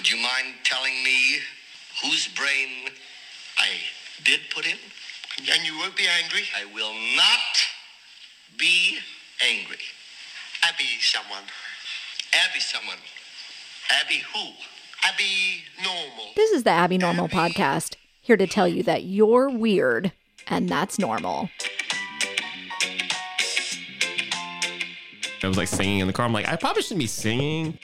Would you mind telling me whose brain I did put in? And you won't be angry? I will not be angry. Abby someone. Abby someone. Abby who? Abby normal. This is the Abby Normal podcast, here to tell you that you're weird and that's normal. I was like singing in the car. I'm like, I probably shouldn't be singing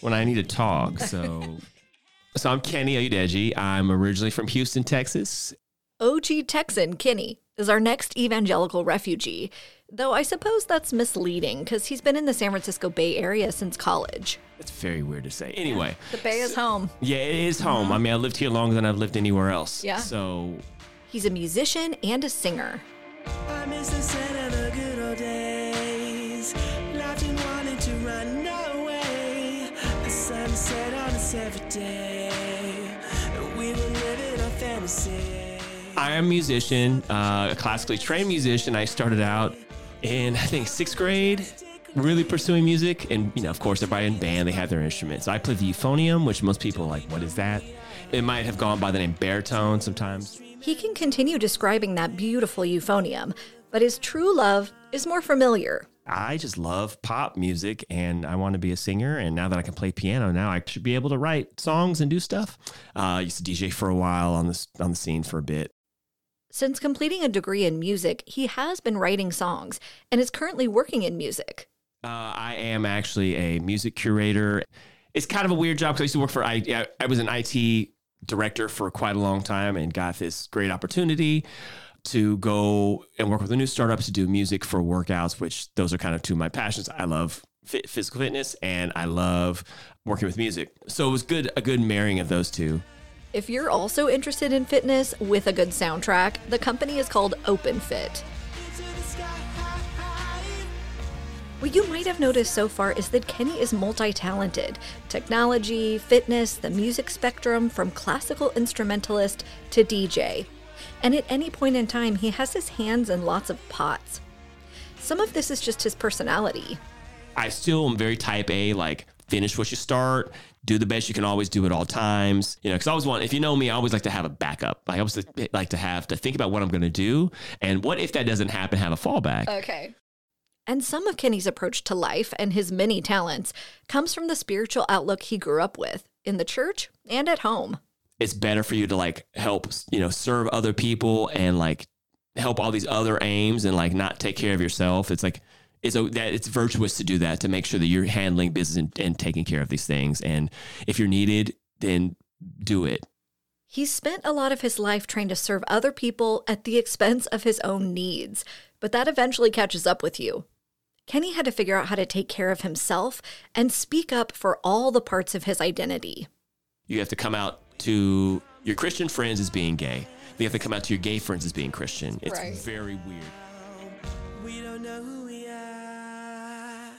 when I need to talk. So, so I'm Kenny Oyedeji. I'm originally from Houston, Texas. OG Texan Kenny is our next evangelical refugee, though I suppose that's misleading because he's been in the San Francisco Bay Area since college. It's very weird to say. Anyway, The Bay is home. yeah, it is home. I mean, I lived here longer than I've lived anywhere else. Yeah. So He's a musician and a singer. I am a musician, uh, a classically trained musician. I started out in, I think, sixth grade, really pursuing music. And, you know, of course, everybody in band, they have their instruments. I play the euphonium, which most people are like, what is that? It might have gone by the name baritone sometimes. He can continue describing that beautiful euphonium, but his true love is more familiar. I just love pop music and I want to be a singer. And now that I can play piano, now I should be able to write songs and do stuff. Uh, I used to DJ for a while on this on the scene for a bit. Since completing a degree in music, he has been writing songs and is currently working in music. Uh, I am actually a music curator. It's kind of a weird job because I used to work for I. I was an IT director for quite a long time and got this great opportunity to go and work with a new startup to do music for workouts, which those are kind of two of my passions. I love fit, physical fitness and I love working with music. So it was good a good marrying of those two. If you're also interested in fitness with a good soundtrack, the company is called sky high. What you might have noticed so far is that Kenny is multi talented technology, fitness, the music spectrum, from classical instrumentalist to DJ. And at any point in time, he has his hands in lots of pots. Some of this is just his personality. I still am very type A, like finish what you start, do the best you can always do at all times. You know, because I always want, if you know me, I always like to have a backup. I always like to have to think about what I'm going to do. And what if that doesn't happen, have a fallback. Okay. And some of Kenny's approach to life and his many talents comes from the spiritual outlook he grew up with in the church and at home. It's better for you to like help, you know, serve other people and like help all these other aims and like not take care of yourself. It's like, it's a, that it's virtuous to do that to make sure that you're handling business and, and taking care of these things. And if you're needed, then do it. He spent a lot of his life trying to serve other people at the expense of his own needs, but that eventually catches up with you. Kenny had to figure out how to take care of himself and speak up for all the parts of his identity. You have to come out to your Christian friends as being gay. They have to come out to your gay friends as being Christian. It's Right. very weird. We don't know who we are.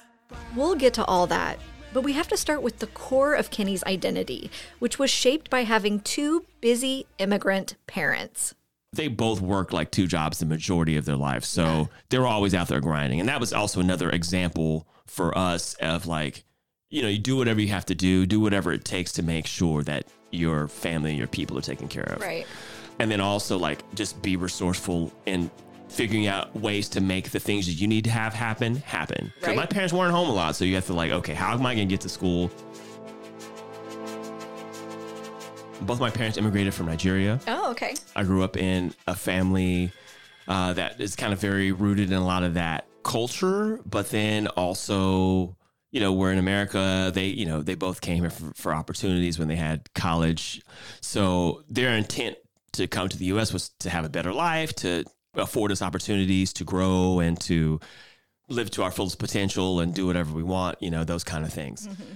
We'll get to all that, but we have to start with the core of Kenny's identity, which was shaped by having two busy immigrant parents. they both worked like two jobs the majority of their life. So they were always out there grinding. And that was also another example for us of like, you know, you do whatever you have to do, do whatever it takes to make sure that your family and your people are taken care of. Right. And then also like just be resourceful in figuring out ways to make the things that you need to have happen happen. Right. my parents weren't home a lot, so you have to like, okay, how am I going to get to school? Both my parents immigrated from Nigeria. Oh, okay. I grew up in a family uh, that is kind of very rooted in a lot of that culture, but then also, you know, we're in America. They, you know, they both came here for, for opportunities when they had college. So their intent to come to the U.S. was to have a better life, to afford us opportunities to grow and to live to our fullest potential and do whatever we want, you know, those kind of things. Mm-hmm.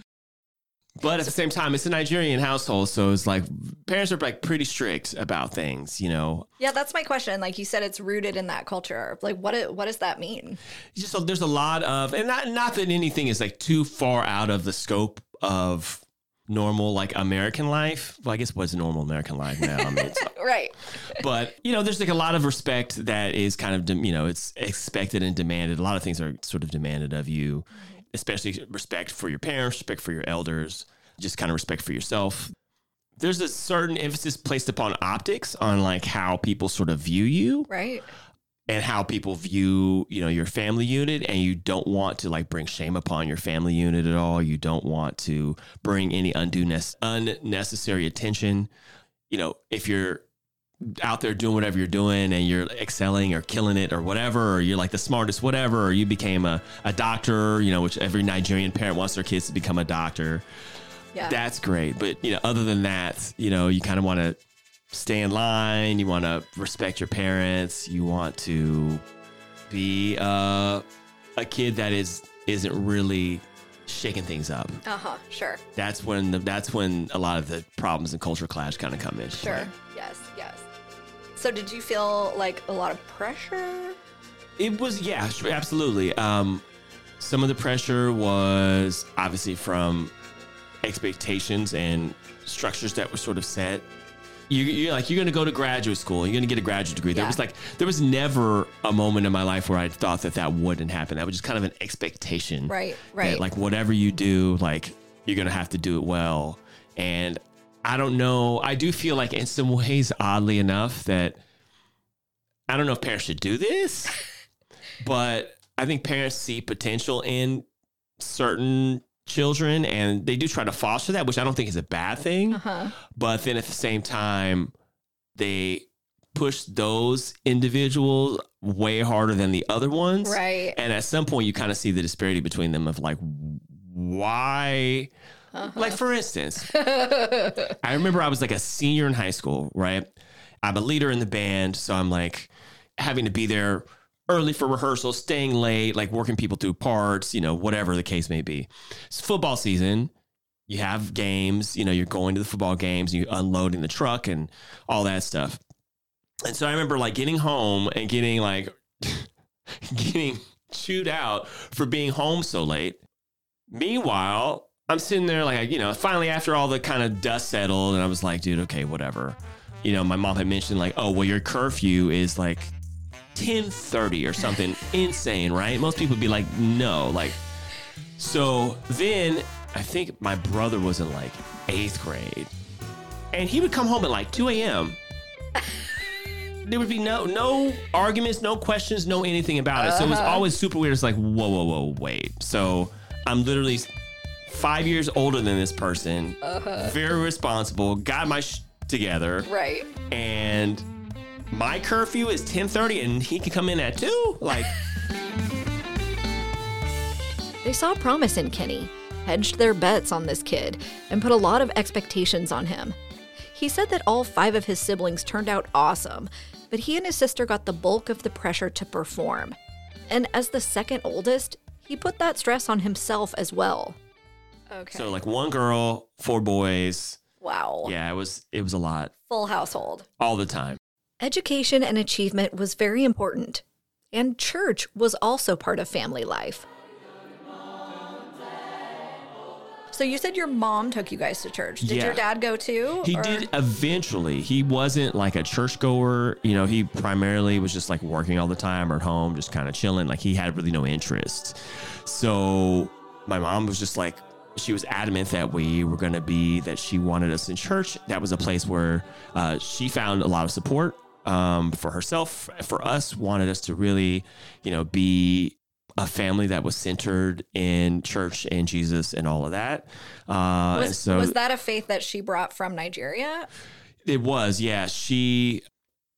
But at the same time, it's a Nigerian household, so it's like parents are like pretty strict about things, you know. Yeah, that's my question. Like you said, it's rooted in that culture. Like, what it, what does that mean? Just so there's a lot of, and not not that anything is like too far out of the scope of normal like American life. Well, I guess what's normal American life now? I mean, Right. but you know, there's like a lot of respect that is kind of you know it's expected and demanded. A lot of things are sort of demanded of you, especially respect for your parents, respect for your elders. just kind of respect for yourself. There's a certain emphasis placed upon optics on like how people sort of view you Right. and how people view you know your family unit and you don't want to like bring shame upon your family unit at all you don't want to bring any undue nec- unnecessary attention you know if you're out there doing whatever you're doing and you're excelling or killing it or whatever or you're like the smartest whatever or you became a, a doctor you know which every nigerian parent wants their kids to become a doctor Yeah. that's great. But you know, other than that, you know, you kind of want to stay in line. You want to respect your parents. You want to be uh, a kid that is isn't really shaking things up. uh huh. Sure. That's when the, that's when a lot of the problems and culture clash kind of come in. Sure. Yes. So, did you feel like a lot of pressure? It was yeah, absolutely. Um, some of the pressure was obviously from expectations and structures that were sort of set. You, you're like you're going to go to graduate school. You're going to get a graduate degree. There was like there was never a moment in my life where I thought that that wouldn't happen. That was just kind of an expectation. Right. that, Right. like whatever you do, like you're gonna have to do it well. And I don't know. I do feel like in some ways, oddly enough, that I don't know if parents should do this, but I think parents see potential in certain children and they do try to foster that, which I don't think is a bad thing. uh-huh. But then at the same time, they push those individuals way harder than the other ones. Right. And at some point, you kind of see the disparity between them of like, why? Uh-huh. Like, for instance, I remember I was like a senior in high school, right? I'm a leader in the band. So I'm like having to be there early for rehearsals, staying late, like working people through parts, you know, whatever the case may be. It's football season. You have games, you know, you're going to the football games, you unloading the truck and all that stuff. And so I remember like getting home and getting like getting chewed out for being home so late. Meanwhile, I'm sitting there like, you know, finally after all the kind of dust settled, and I was like, dude, okay, whatever. You know, my mom had mentioned like, oh, well, your curfew is like 10:30 or something insane, right? Most people would be like, no, like. So then I think my brother was in like eighth grade, and he would come home at like 2 a.m. There would be no no arguments, no questions, no anything about it. So it was uh-huh. always super weird. It's like, whoa, whoa, whoa, wait. So I'm literally five years older than this person, uh-huh. very responsible, got my sh- together, Right. and my curfew is 10:30, and he can come in at two. Like, They saw promise in Kenny, hedged their bets on this kid, and put a lot of expectations on him. He said that all five of his siblings turned out awesome, but he and his sister got the bulk of the pressure to perform. And as the second oldest, he put that stress on himself as well. Okay. so like one girl, four boys. wow. Yeah, it was it was a lot Full household. all the time. Education and achievement was very important, and church was also part of family life. So you said your mom took you guys to church. Did Yeah. your dad go too? He or- did eventually. He wasn't like a churchgoer. You know, he primarily was just like working all the time or at home, just kind of chilling. Like he had really no interest. So my mom was just like, she was adamant that we were going to be, that she wanted us in church. That was a place where uh, she found a lot of support um, for herself, for us, wanted us to really, you know, be a family that was centered in church and Jesus and all of that. Uh, Was, so was that a faith that she brought from Nigeria? it was, yeah. She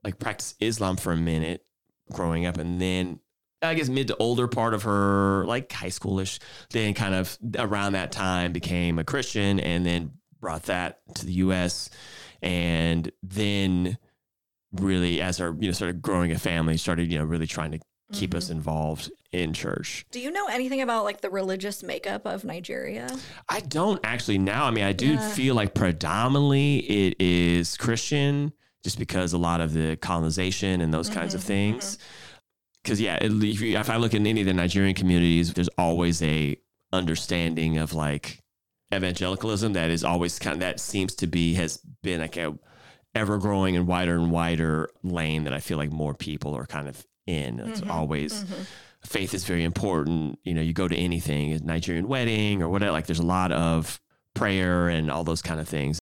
like practiced Islam for a minute growing up, and then I guess mid to older part of her like high schoolish, then kind of around that time became a Christian, and then brought that to the U.S. and then really as her, you know started growing a family, started you know really trying to keep us involved in church. Do you know anything about like the religious makeup of Nigeria? I don't actually now. I mean, I do Yeah. feel like predominantly it is Christian, just because a lot of the colonization and those kinds of Mm-hmm, things. Because yeah, it, if, you, if I look in any of the Nigerian communities, there's always a understanding of like evangelicalism that is always kind of that seems to be has been like a ever growing and wider and wider lane that I feel like more people are kind of in. It's Mm-hmm, always faith is very important. You know, you go to anything, a Nigerian wedding or whatever, like there's a lot of prayer and all those kind of things.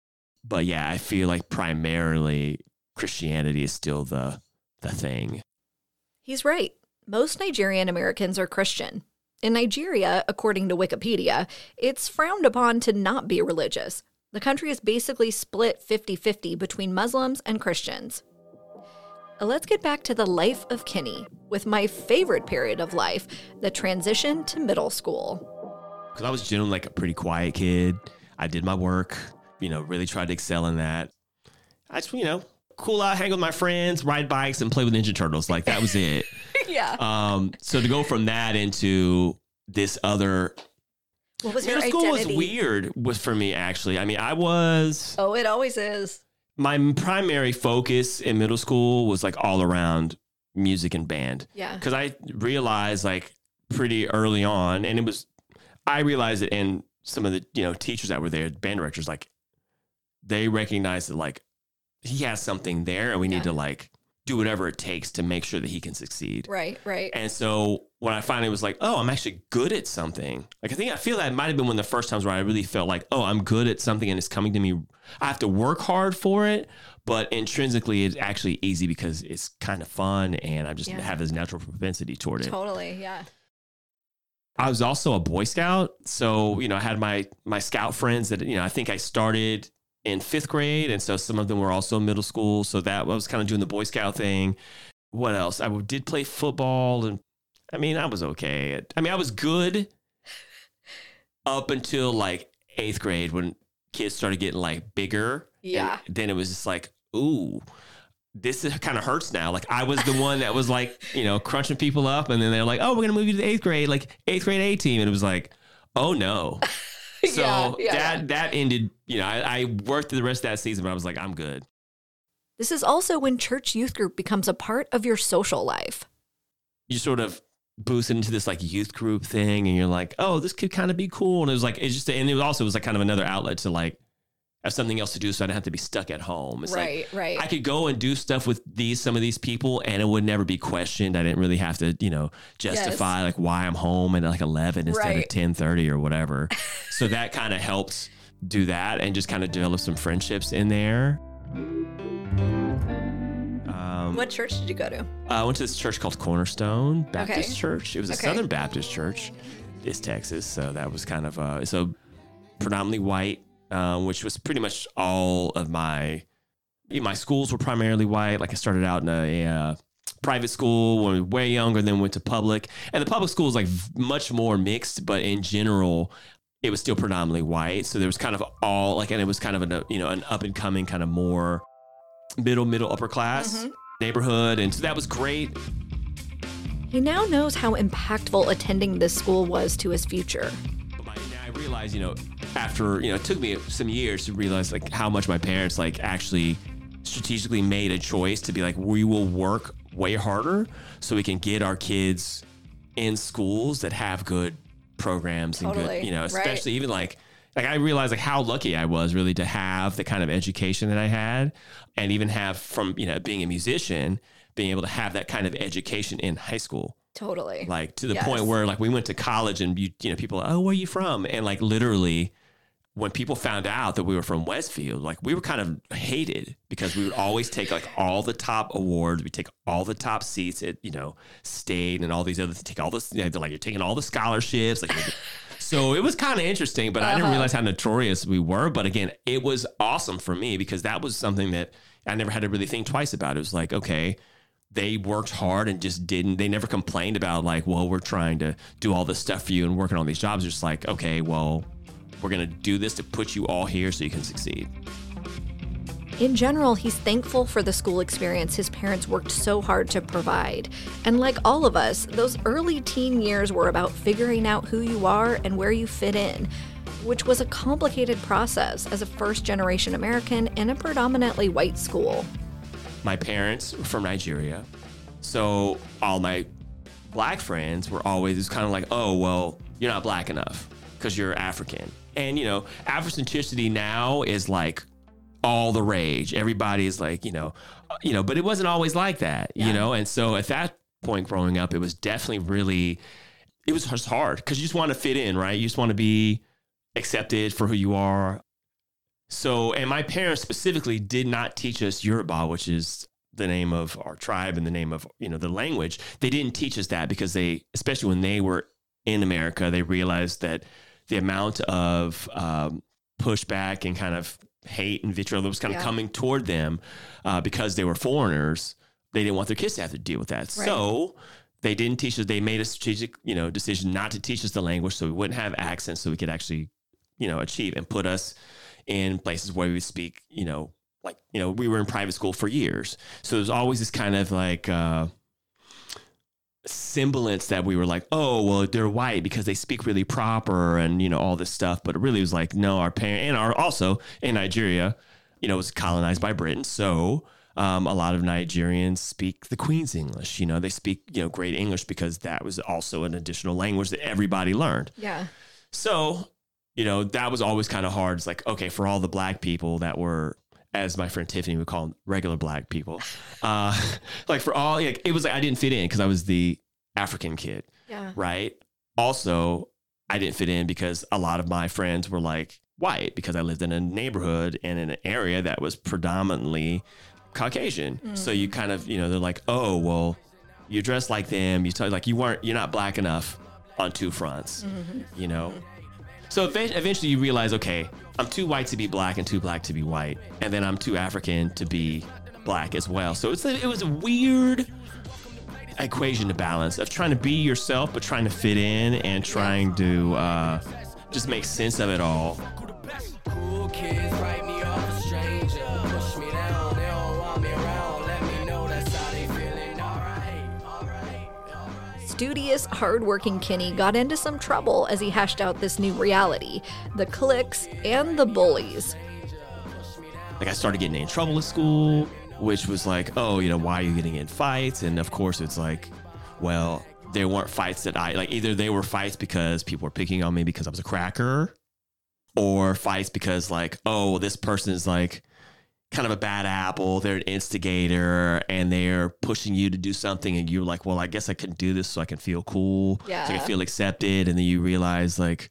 But yeah, I feel like primarily Christianity is still the the thing. He's right. Most Nigerian Americans are Christian. In Nigeria, according to Wikipedia, it's frowned upon to not be religious. The country is basically split 50 50 between Muslims and Christians. Uh, Let's get back to the life of Kenny with my favorite period of life the transition to middle school. Because I was generally like a pretty quiet kid. I did my work, you know, really tried to excel in that. I just, you know, cool out, hang with my friends, ride bikes, and play with Ninja Turtles. Like that was it. yeah. um, so to go from that into this other What was your middle school identity? was weird was for me actually. I mean, I was Oh, it always is. my primary focus in middle school was like all around music and band. Yeah. because I realized like pretty early on, and it was I realized it, and some of the you know teachers that were there, band directors, like they recognized that like he has something there, and we Yeah. need to like do whatever it takes to make sure that he can succeed. Right, right. And so when I finally was like, oh, I'm actually good at something. Like I think I feel that might have been one of the first times where I really felt like, oh, I'm good at something and it's coming to me. I have to work hard for it, but intrinsically it's actually easy because it's kind of fun and I just Yeah. have this natural propensity toward it. Totally, yeah. I was also a Boy Scout, so you know I had my my Scout friends that you know I think I started in fifth grade, and so some of them were also middle school. So that I was kind of doing the Boy Scout thing. What else? I did play football, and I mean I was okay. I mean I was good up until like eighth grade when kids started getting like bigger. Yeah. then it was just like ooh. This kind of hurts now. Like I was the one that was like, you know, crunching people up, and then they're like, "Oh, we're gonna move you to the eighth grade, like eighth grade A team," and it was like, "Oh no." So Yeah, yeah, that yeah. that ended. You know, I, I worked through the rest of that season, but I was like, I'm good. This is also when church youth group becomes a part of your social life. You sort of boost into this like youth group thing, and you're like, oh, this could kind of be cool. And it was like, it's just, and it was also it was like kind of another outlet to like have something else to do, so I don't have to be stuck at home. It's like right. I could go and do stuff with these some of these people, and it would never be questioned. I didn't really have to, you know, justify like why I'm home at like 11 instead Right. of 10:30 or whatever. so that kind of helped do that, and just kind of develop some friendships in there. Um, what church did you go to? I went to this church called Cornerstone Baptist Okay. Church. It was a Okay. Southern Baptist church. It's Texas, so that was kind of uh, so predominantly white, uh, which was pretty much all of my my schools were primarily white. Like I started out in a, uh, private school when we were way younger, then went to public, and the public school is like much more mixed, but in general. It was still predominantly white, so there was kind of all like, and it was kind of an you know an up and coming kind of more middle middle upper class neighborhood, and so that was great. He now knows how impactful attending this school was to his future. I realized, you know, after you know, it took me some years to realize like how much my parents like actually strategically made a choice to be like, we will work way harder so we can get our kids in schools that have good programs and Totally, good, you know, right. especially even like. Like I realized like how lucky I was really to have the kind of education that I had and even have from, you know, being a musician, being able to have that kind of education in high school Totally. like to the Yes. point where like we went to college and you you know people oh where are you from and like literally when people found out that we were from Westfield like we were kind of hated because we would always take like all the top awards. We take all the top seats at you know state and all these other take all this you know, like you're taking all the scholarships like so it was kind of interesting but I didn't Uh-huh. realize how notorious we were. But again it was awesome for me because that was something that I never had to really think twice about. It was like okay they worked hard and just didn't they never complained about like well we're trying to do all this stuff for you and working on these jobs. Just like okay well we're going to do this to put you all here so you can succeed In general, he's thankful for the school experience his parents worked so hard to provide. And like all of us, those early teen years were about figuring out who you are and where you fit in, which was a complicated process as a first generation American in a predominantly white school. my parents were from Nigeria so all my black friends were always kind of like oh well you're not black enough because you're African and you know Afrocentricity now is like all the rage everybody is like you know uh, you know but it wasn't always like that you know and so at that point growing up it was definitely really it was just hard because you just want to fit in right you just want to be accepted for who you are. So, and my parents specifically did not teach us Yoruba, which is the name of our tribe and the name of you know the language. They didn't teach us that because they, especially when they were in America, they realized that the amount of um, pushback and kind of hate and vitriol that was kind of Yeah. coming toward them uh, because they were foreigners. They didn't want their kids to have to deal with that. Right. So they didn't teach us. They made a strategic, you know, decision not to teach us the language, so we wouldn't have accents, so we could actually, you know, achieve and put us in places where we would speak, you know, like you know, we were in private school for years, so there's always this kind of like. Uh, semblance that we were like, oh, well, they're white because they speak really proper and, you know, all this stuff. But it really was like, no, our parent and our also in Nigeria, you know, was colonized by Britain. So um, a lot of Nigerians speak the Queen's English. You know, they speak, you know, great English because that was also an additional language that everybody learned. Yeah. So, you know, that was always kind of hard. It's like, okay, for all the black people that were, as my friend Tiffany would call them, regular black people, uh, like for all, like, it was like I didn't fit in because I was the African kid, Yeah. right? Also, I didn't fit in because a lot of my friends were like white because I lived in a neighborhood and in an area that was predominantly Caucasian. Hmm. So you kind of, you know, they're like, oh, well, you dress like them. You tell like you weren't, you're not black enough on two fronts, mm-hmm. you know? Mm-hmm. So eventually you realize, okay, I'm too white to be black and too black to be white. And then I'm too African to be black as well. So it's a, it was a weird equation to balance of trying to be yourself, but trying to fit in and trying to uh, just make sense of it all. Cool kids Studious, hardworking Kenny got into some trouble as he hashed out this new reality the cliques and the bullies. like I started getting in trouble at school, which was like, oh, you know, why are you getting in fights? And of course, it's like, well, there weren't fights that I like. Either they were fights because people were picking on me because I was a cracker, or fights because like, oh, this person is like kind of a bad apple. They're an instigator and they're pushing you to do something, and you're like, well, I guess I can do this so I can feel cool, yeah. so I can feel accepted, and then you realize like.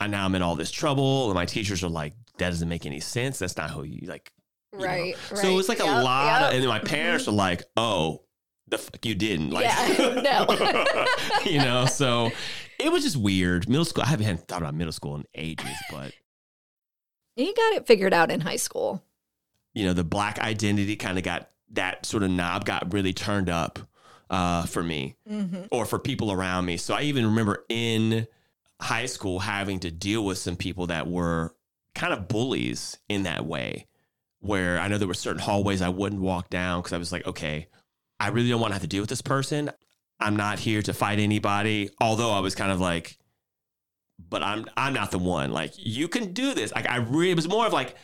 I now I'm in all this trouble, and my teachers are like, "That doesn't make any sense. That's not who you like." know. Right, So it's like a lot yep. of, and then my mm-hmm. parents are like, "Oh, the fuck you didn't." Like, Yeah, no. you know. So it was just weird. Middle school. I haven't thought about middle school in ages, but you got it figured out in high school. You know, the black identity kind of got that sort of knob got really turned up uh, for me Mm-hmm. or for people around me. So I even remember in high school having to deal with some people that were kind of bullies in that way, where I know there were certain hallways I wouldn't walk down because I was like, okay, I really don't want to have to deal with this person. I'm not here to fight anybody. Although I was kind of like, but I'm I'm not the one. Like you can do this. Like I really it was more of like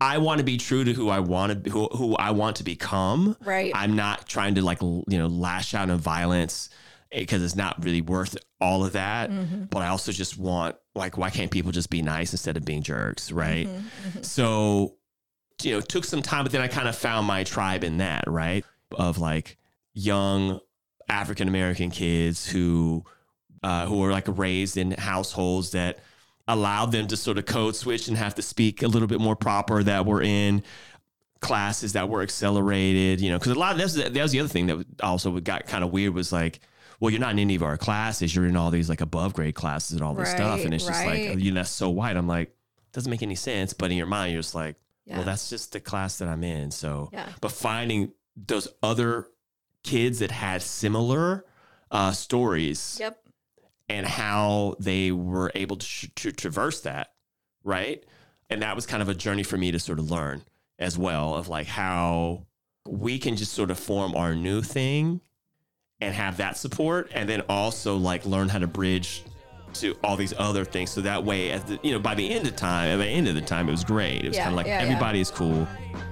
I want to be true to who I want to who who I want to become. Right. I'm not trying to like you know lash out in violence because it's not really worth all of that. Mm-hmm. But I also just want like why can't people just be nice instead of being jerks, right? Mm-hmm. So you know, it took some time, but then I kind of found my tribe in that, right? Of like young African American kids who uh, who are like raised in households that allowed them to sort of code switch and have to speak a little bit more proper. That were in classes that were accelerated, you know, because a lot of that's that was the other thing that also got kind of weird was like. Well, you're not in any of our classes. You're in all these like above grade classes and all this stuff, and it's just right. like you know that's so white. I'm like, doesn't make any sense. But in your mind, you're just like, Yeah. well, that's just the class that I'm in. So, Yeah. but finding those other kids that had similar uh, stories Yep. And how they were able to, to traverse that, right? And that was kind of a journey for me to sort of learn as well of like how we can just sort of form our new thing and have that support and then also like learn how to bridge to all these other things so that way at the you know by the end of time at the end of the time it was great it was Yeah, kind of like yeah, yeah. everybody is cool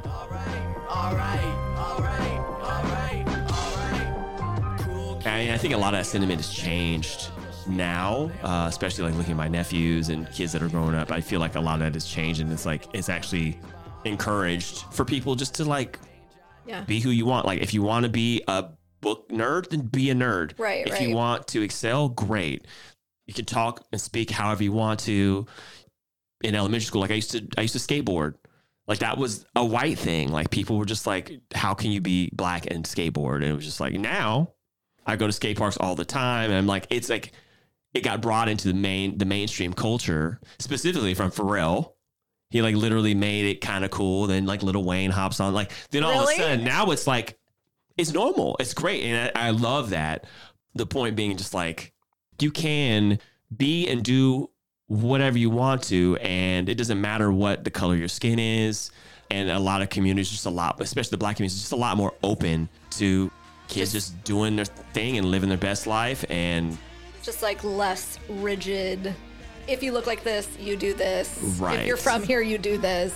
Alright, alright, alright, alright. Cool And I think a lot of that sentiment has changed now, uh, especially like looking at my nephews and kids that are growing up. I feel like a lot of that has changed, and it's like it's actually encouraged for people just to like Yeah. be who you want. Like if you want to be a book nerd, then be a nerd. Right, If right. you want to excel, great. you can talk and speak however you want to. In elementary school, like I used to, I used to skateboard. Like that was a white thing. Like people were just like, "How can you be black and skateboard?" And it was just like now, I go to skate parks all the time, and I'm like, it's like it got brought into the main the mainstream culture, specifically from Pharrell. He like literally made it kind of cool. Then like Lil Wayne hops on. Like then all Really? of a sudden now it's like it's normal. It's great, and I, I love that. The point being just like you can be and do whatever you want to, and it doesn't matter what the color your skin is. And a lot of communities, just a lot, especially the black community, is just a lot more open to kids just doing their thing and living their best life. And Just like less rigid. If you look like this, you do this. If Right. you're from here, you do this.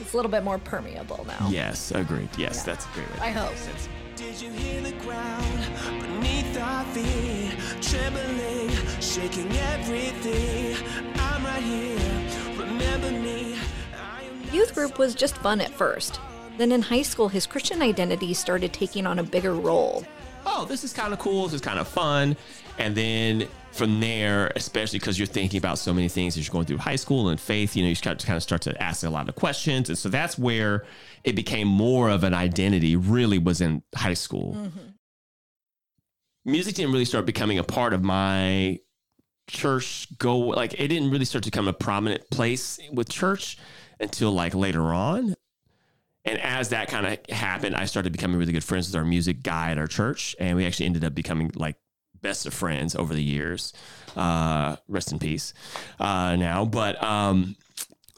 It's a little bit more permeable now. yes, agreed. Yes, that's a great way. I hope. Did you hear the ground beneath our feet trembling, shaking everything? I'm right here. Remember me. Youth group was just fun at first. Then in high school, his Christian identity started taking on a bigger role. oh, this is kind of cool. This is kind of fun. And then from there, especially because you're thinking about so many things as you're going through high school and faith, you know, you start to kind of start to ask a lot of questions. And so that's where it became more of an identity, really was in high school. Mm-hmm. Music didn't really start becoming a part of my church go like it didn't really start to become a prominent place with church until like later on and as that kind of happened, I started becoming really good friends with our music guy at our church, and we actually ended up becoming like best of friends over the years. Uh, rest in peace uh, now. But um,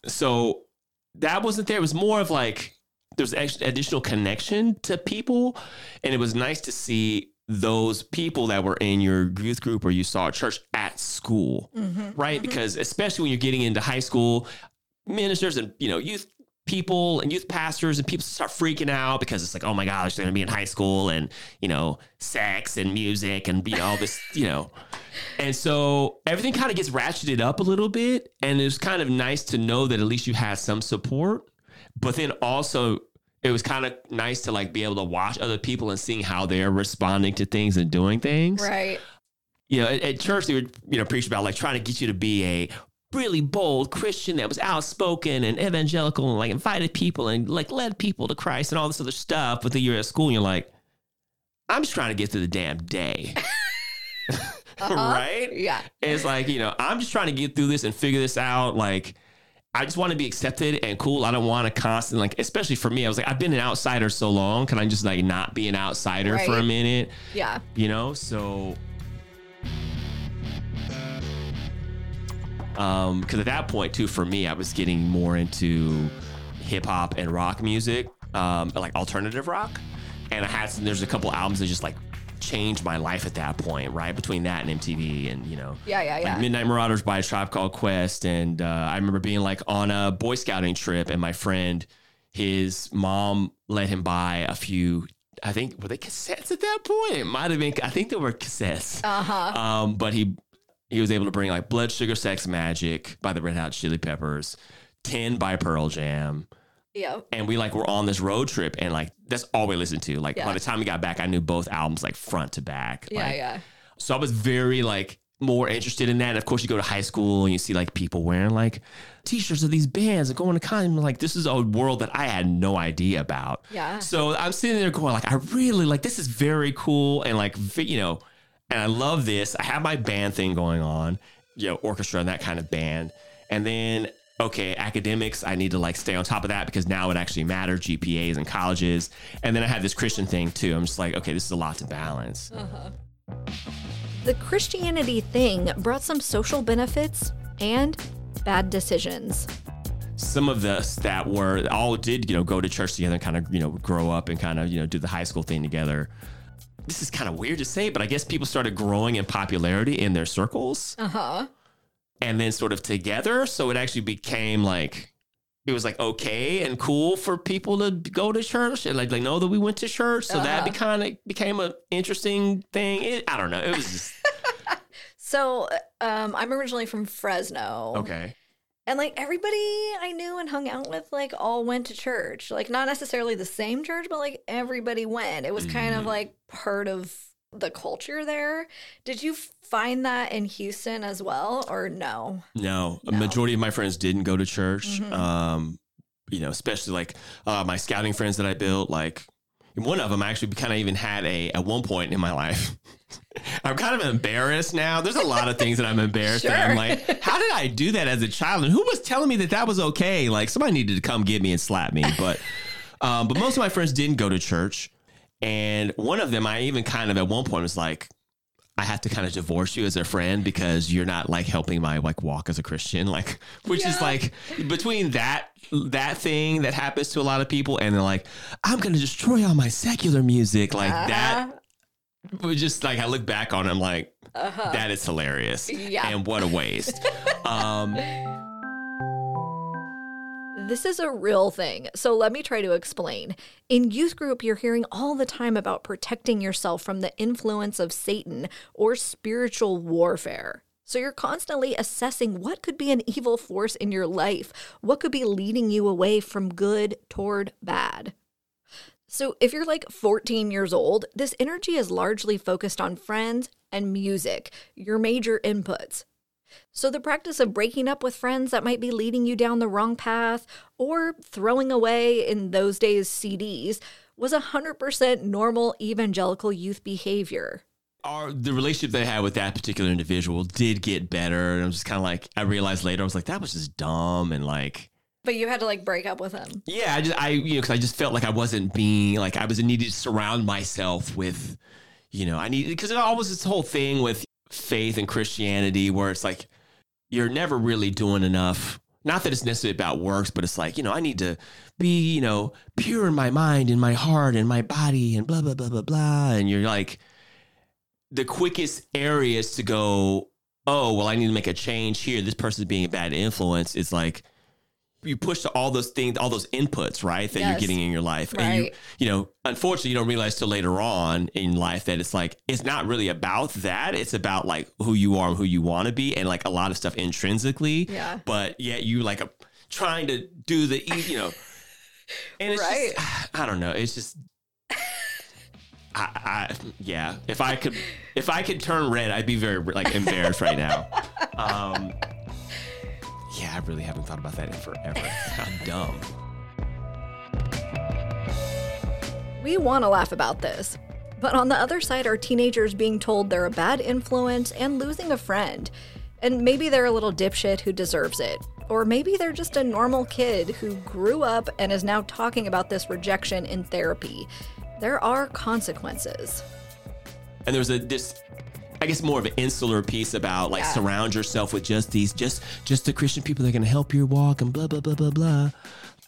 so that wasn't there. It was more of like there's additional connection to people, and it was nice to see those people that were in your youth group or you saw at church at school, right? Because especially when you're getting into high school, ministers and you know youth people and youth pastors and people start freaking out because it's like oh my gosh they're gonna be in high school and you know sex and music and you know all this you know. And so everything kind of gets ratcheted up a little bit and it's kind of nice to know that at least you had some support. But then also it was kind of nice to like be able to watch other people and seeing how they're responding to things and doing things. Right. you know, at, at church they would, you know, preach about like trying to get you to be a really bold Christian that was outspoken and evangelical and like invited people and like led people to Christ and all this other stuff. But then you're at school and you're like, I'm just trying to get through the damn day. Uh-huh. right? Yeah. It's like, you know, I'm just trying to get through this and figure this out. Like, I just want to be accepted and cool. I don't want to constantly, like, especially for me, I was like, I've been an outsider so long. Can I just like not be an outsider for a minute? Yeah. you know so um because at that point too for me i was getting more into hip-hop and rock music um like alternative rock. And i had some there's a couple albums that just like changed my life at that point right? Between that and mtv and you know Yeah, yeah, like yeah. midnight marauders by a tribe called quest. And uh, i remember being like on a boy scouting trip and my friend his mom let him buy a few i think were they cassettes at that point? It might have been i think they were cassettes. Uh-huh. um, but he he was able to bring like Blood Sugar Sex Magik by the Red Hot Chili Peppers, Ten by Pearl Jam, Yeah. and we like were on this road trip, and like that's all we listened to. Like Yeah. by the time we got back, I knew both albums like front to back. Yeah, Like, yeah. So I was very like more interested in that. And of course, you go to high school and you see like people wearing like t-shirts of these bands and going to con. and, Like this is a world that I had no idea about. Yeah. So I'm sitting there going like, I really like this is very cool and like you know, and I love this. I have my band thing going on, you know, orchestra and that kind of band, and then. Okay, academics, I need to like stay on top of that because now it actually matters, GPAs and colleges. And then I have this Christian thing too. I'm just like, okay, this is a lot to balance. Uh-huh. The Christianity thing brought some social benefits and bad decisions. some of us that were all did you know go to church together and kind of you know grow up and kind of you know do the high school thing together this is kind of weird to say but i guess people started growing in popularity in their circles Uh-huh. and then sort of together so it actually became like it was like okay and cool for people to go to church and like they know that we went to church so that Uh-huh. be kind of became an interesting thing it, i don't know it was just So, um, I'm originally from Fresno. okay And like everybody I knew and hung out with, like all went to church. Like not necessarily the same church, but like everybody went. It was kind of Mhm. like part of the culture there. Did you find that in Houston as well, or no? No, a majority of my friends didn't go to church. Mhm. Um, you know, especially like uh, my scouting friends that I built. Like one of them, actually kind of even had a at one point in my life. I'm kind of embarrassed now. There's a lot of things that I'm embarrassed that I'm Sure. like, how did I do that as a child? And who was telling me that that was okay? Like somebody needed to come get me and slap me. But, um, but most of my friends didn't go to church, and one of them, I even kind of at one point was like, I have to kind of divorce you as a friend because you're not like helping my like walk as a Christian, like which is like between that that thing that happens to a lot of people and they're like, I'm gonna destroy all my secular music, like that was just like I look back on it, I'm like, Uh-huh. that is hilarious. Yeah. And what a waste. um This is a real thing. So let me try to explain. In youth group, you're hearing all the time about protecting yourself from the influence of Satan or spiritual warfare. So you're constantly assessing what could be an evil force in your life, what could be leading you away from good toward bad. So if you're like 14 years old, this energy is largely focused on friends and music, your major inputs. So, the practice of breaking up with friends that might be leading you down the wrong path or throwing away, in those days, CDs, was 100% normal evangelical youth behavior. our the relationship I had with that particular individual did get better. And I'm just kind of like I realized later I was like, that was just dumb and like But you had to like break up with him. Yeah, I just I you know because I just felt like I wasn't being like I was needed to surround myself with, you know, I needed because it always this whole thing with faith and Christianity where it's like you're never really doing enough. Not that it's necessarily about works, but it's like you know I need to be you know pure in my mind and my heart and my body and blah blah blah blah blah, and you're like the quickest areas to go. Oh well, I need to make a change here. This person's being a bad influence. It's like you push to all those things, all those inputs, right, that you're getting in your life. And you, you know, unfortunately, you don't realize till later on in life that it's like, it's not really about that. It's about like who you are and who you want to be and like a lot of stuff intrinsically. Yeah. But yet you like a, trying to do the, you know, and it's Right. just, I don't know. It's just, I, I, yeah. If I could, if I could turn red, I'd be very like embarrassed right now. Um, yeah, I really haven't thought about that in forever. How dumb. We want to laugh about this. But on the other side are teenagers being told they're a bad influence and losing a friend. And maybe they're a little dipshit who deserves it. Or maybe they're just a normal kid who grew up and is now talking about this rejection in therapy. There are consequences. And there's a this, I guess, more of an insular piece about like Yeah. surround yourself with just these, just just the Christian people that are going to help your walk and blah blah blah blah blah.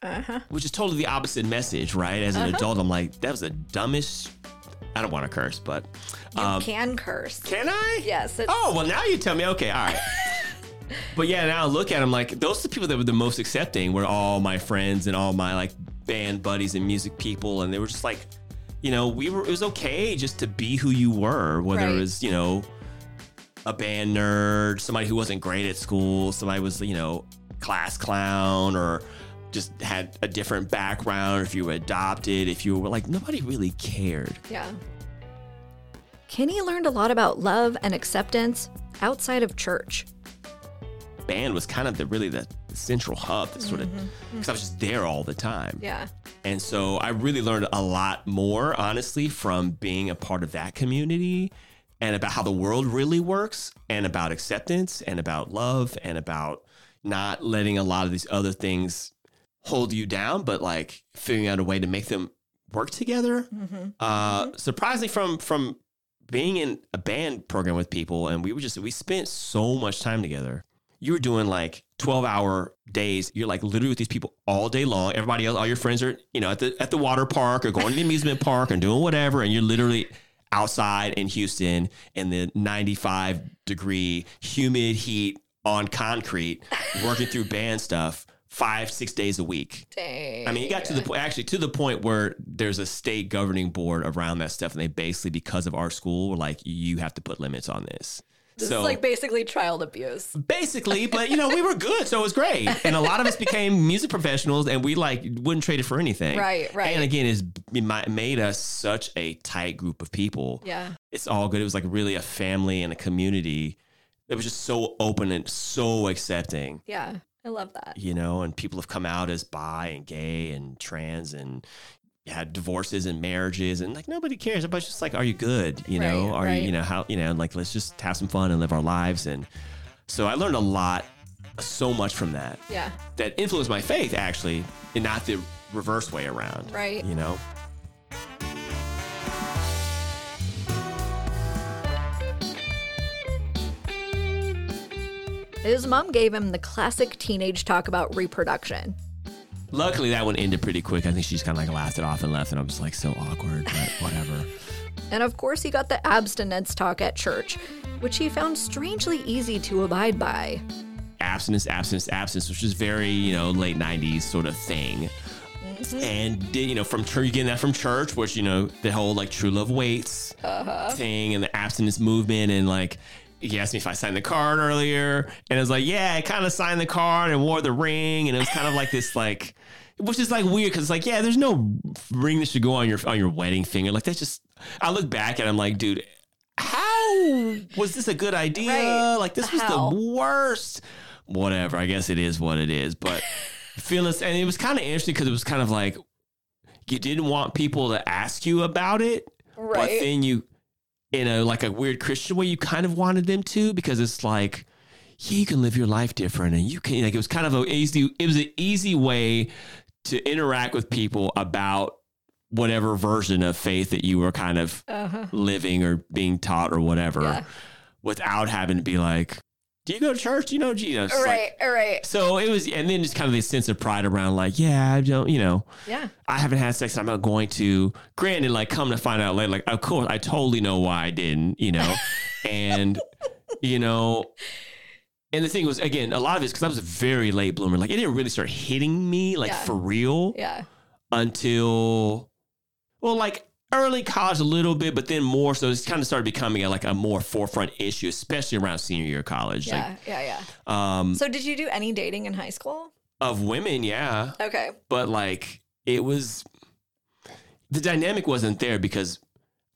Uh-huh. Which is totally the opposite message, right? As an adult, I'm like, that was the dumbest. I don't want to curse, but You um, can curse. can I? Yes. Oh well, now you tell me. Okay, all right. but yeah, now I look at them like those are the people that were the most accepting. Were all my friends and all my like band buddies and music people, and they were just like, you know, we were. It was okay just to be who you were, whether Right. it was you know a band nerd, somebody who wasn't great at school, somebody was you know class clown, or just had a different background. If you were adopted, if you were like nobody really cared. Yeah. Kenny learned a lot about love and acceptance outside of church. band was kind of the really the, the central hub that sort of mm-hmm. because mm-hmm. I was just there all the time. Yeah. And so I really learned a lot more, honestly, from being a part of that community and about how the world really works and about acceptance and about love and about not letting a lot of these other things hold you down, but like figuring out a way to make them work together. Mm-hmm. Uh, surprisingly, from from being in a band program with people, and we were just we spent so much time together. You were doing like twelve hour days. You're like literally with these people all day long. Everybody else, all your friends are you know at the at the water park or going to the amusement park and doing whatever, and you're literally outside in Houston in the 95 degree humid heat on concrete, working through band stuff five six days a week. Dang. I mean, it got to the point, actually, to the point where there's a state governing board around that stuff, and they basically, because of our school, were like, you have to put limits on this. This so is like basically child abuse. basically, but you know, we were good, so it was great, and a lot of us became music professionals, and we like wouldn't trade it for anything. Right, right. And again, it's it made us such a tight group of people. Yeah. it's all good. It was like really a family and a community that was just so open and so accepting, Yeah. I love that. you know, and people have come out as bi and gay and trans and had divorces and marriages and like nobody cares. Everybody's just like, are you good? You know, Right, are right. you, you know, how, you know, like let's just have some fun and live our lives. And so I learned a lot, so much from that Yeah. that influenced my faith actually, and not the reverse way around. Right. You know? His mom gave him the classic teenage talk about reproduction. Luckily, that one ended pretty quick. I think she just kind of like laughed it off and left, and I was like, so awkward, but whatever. And of course, he got the abstinence talk at church, which he found strangely easy to abide by. abstinence, abstinence, abstinence, which is very, you know, late 90s sort of thing. Mm-hmm. And, did- you know, from church, you getting that from church, which, you know, the whole like true love waits uh-huh. thing and the abstinence movement. And like, he asked me if I signed the card earlier. And I was like, yeah, I kind of signed the card and wore the ring. And it was kind of like this, like, which is like weird because it's like, yeah, there's no ring that should go on your on your wedding finger. Like that's just. I look back and I'm like, dude, how was this a good idea? Right. Like this was How? the worst. Whatever. I guess it is what it is. But feeling and it was kind of interesting because it was kind of like you didn't want people to ask you about it, but Right. then you, in a like a weird Christian way, you kind of wanted them to because it's like. Yeah, you can live your life different, and you can like it was kind of a easy. It was an easy way to interact with people about whatever version of faith that you were kind of uh-huh. living or being taught or whatever, Yeah. without having to be like, "Do you go to church? Do you know Jesus?" Like, Right, all right. so it was, and then just kind of this sense of pride around, like, yeah, I don't, you know, Yeah. I haven't had sex. I'm not going to. Granted, like, come to find out later, like, of course, I totally know why I didn't, you know, and you know, and the thing was, again, a lot of it's because I was a very late bloomer. Like, it didn't really start hitting me, like, Yeah. for real, Yeah. until, well, like early college a little bit, but then more so, it's kind of started becoming a, like a more forefront issue, especially around senior year of college. Yeah. Yeah. Yeah. Um, So, did you do any dating in high school? of women, yeah. Okay. but like it was the dynamic wasn't there because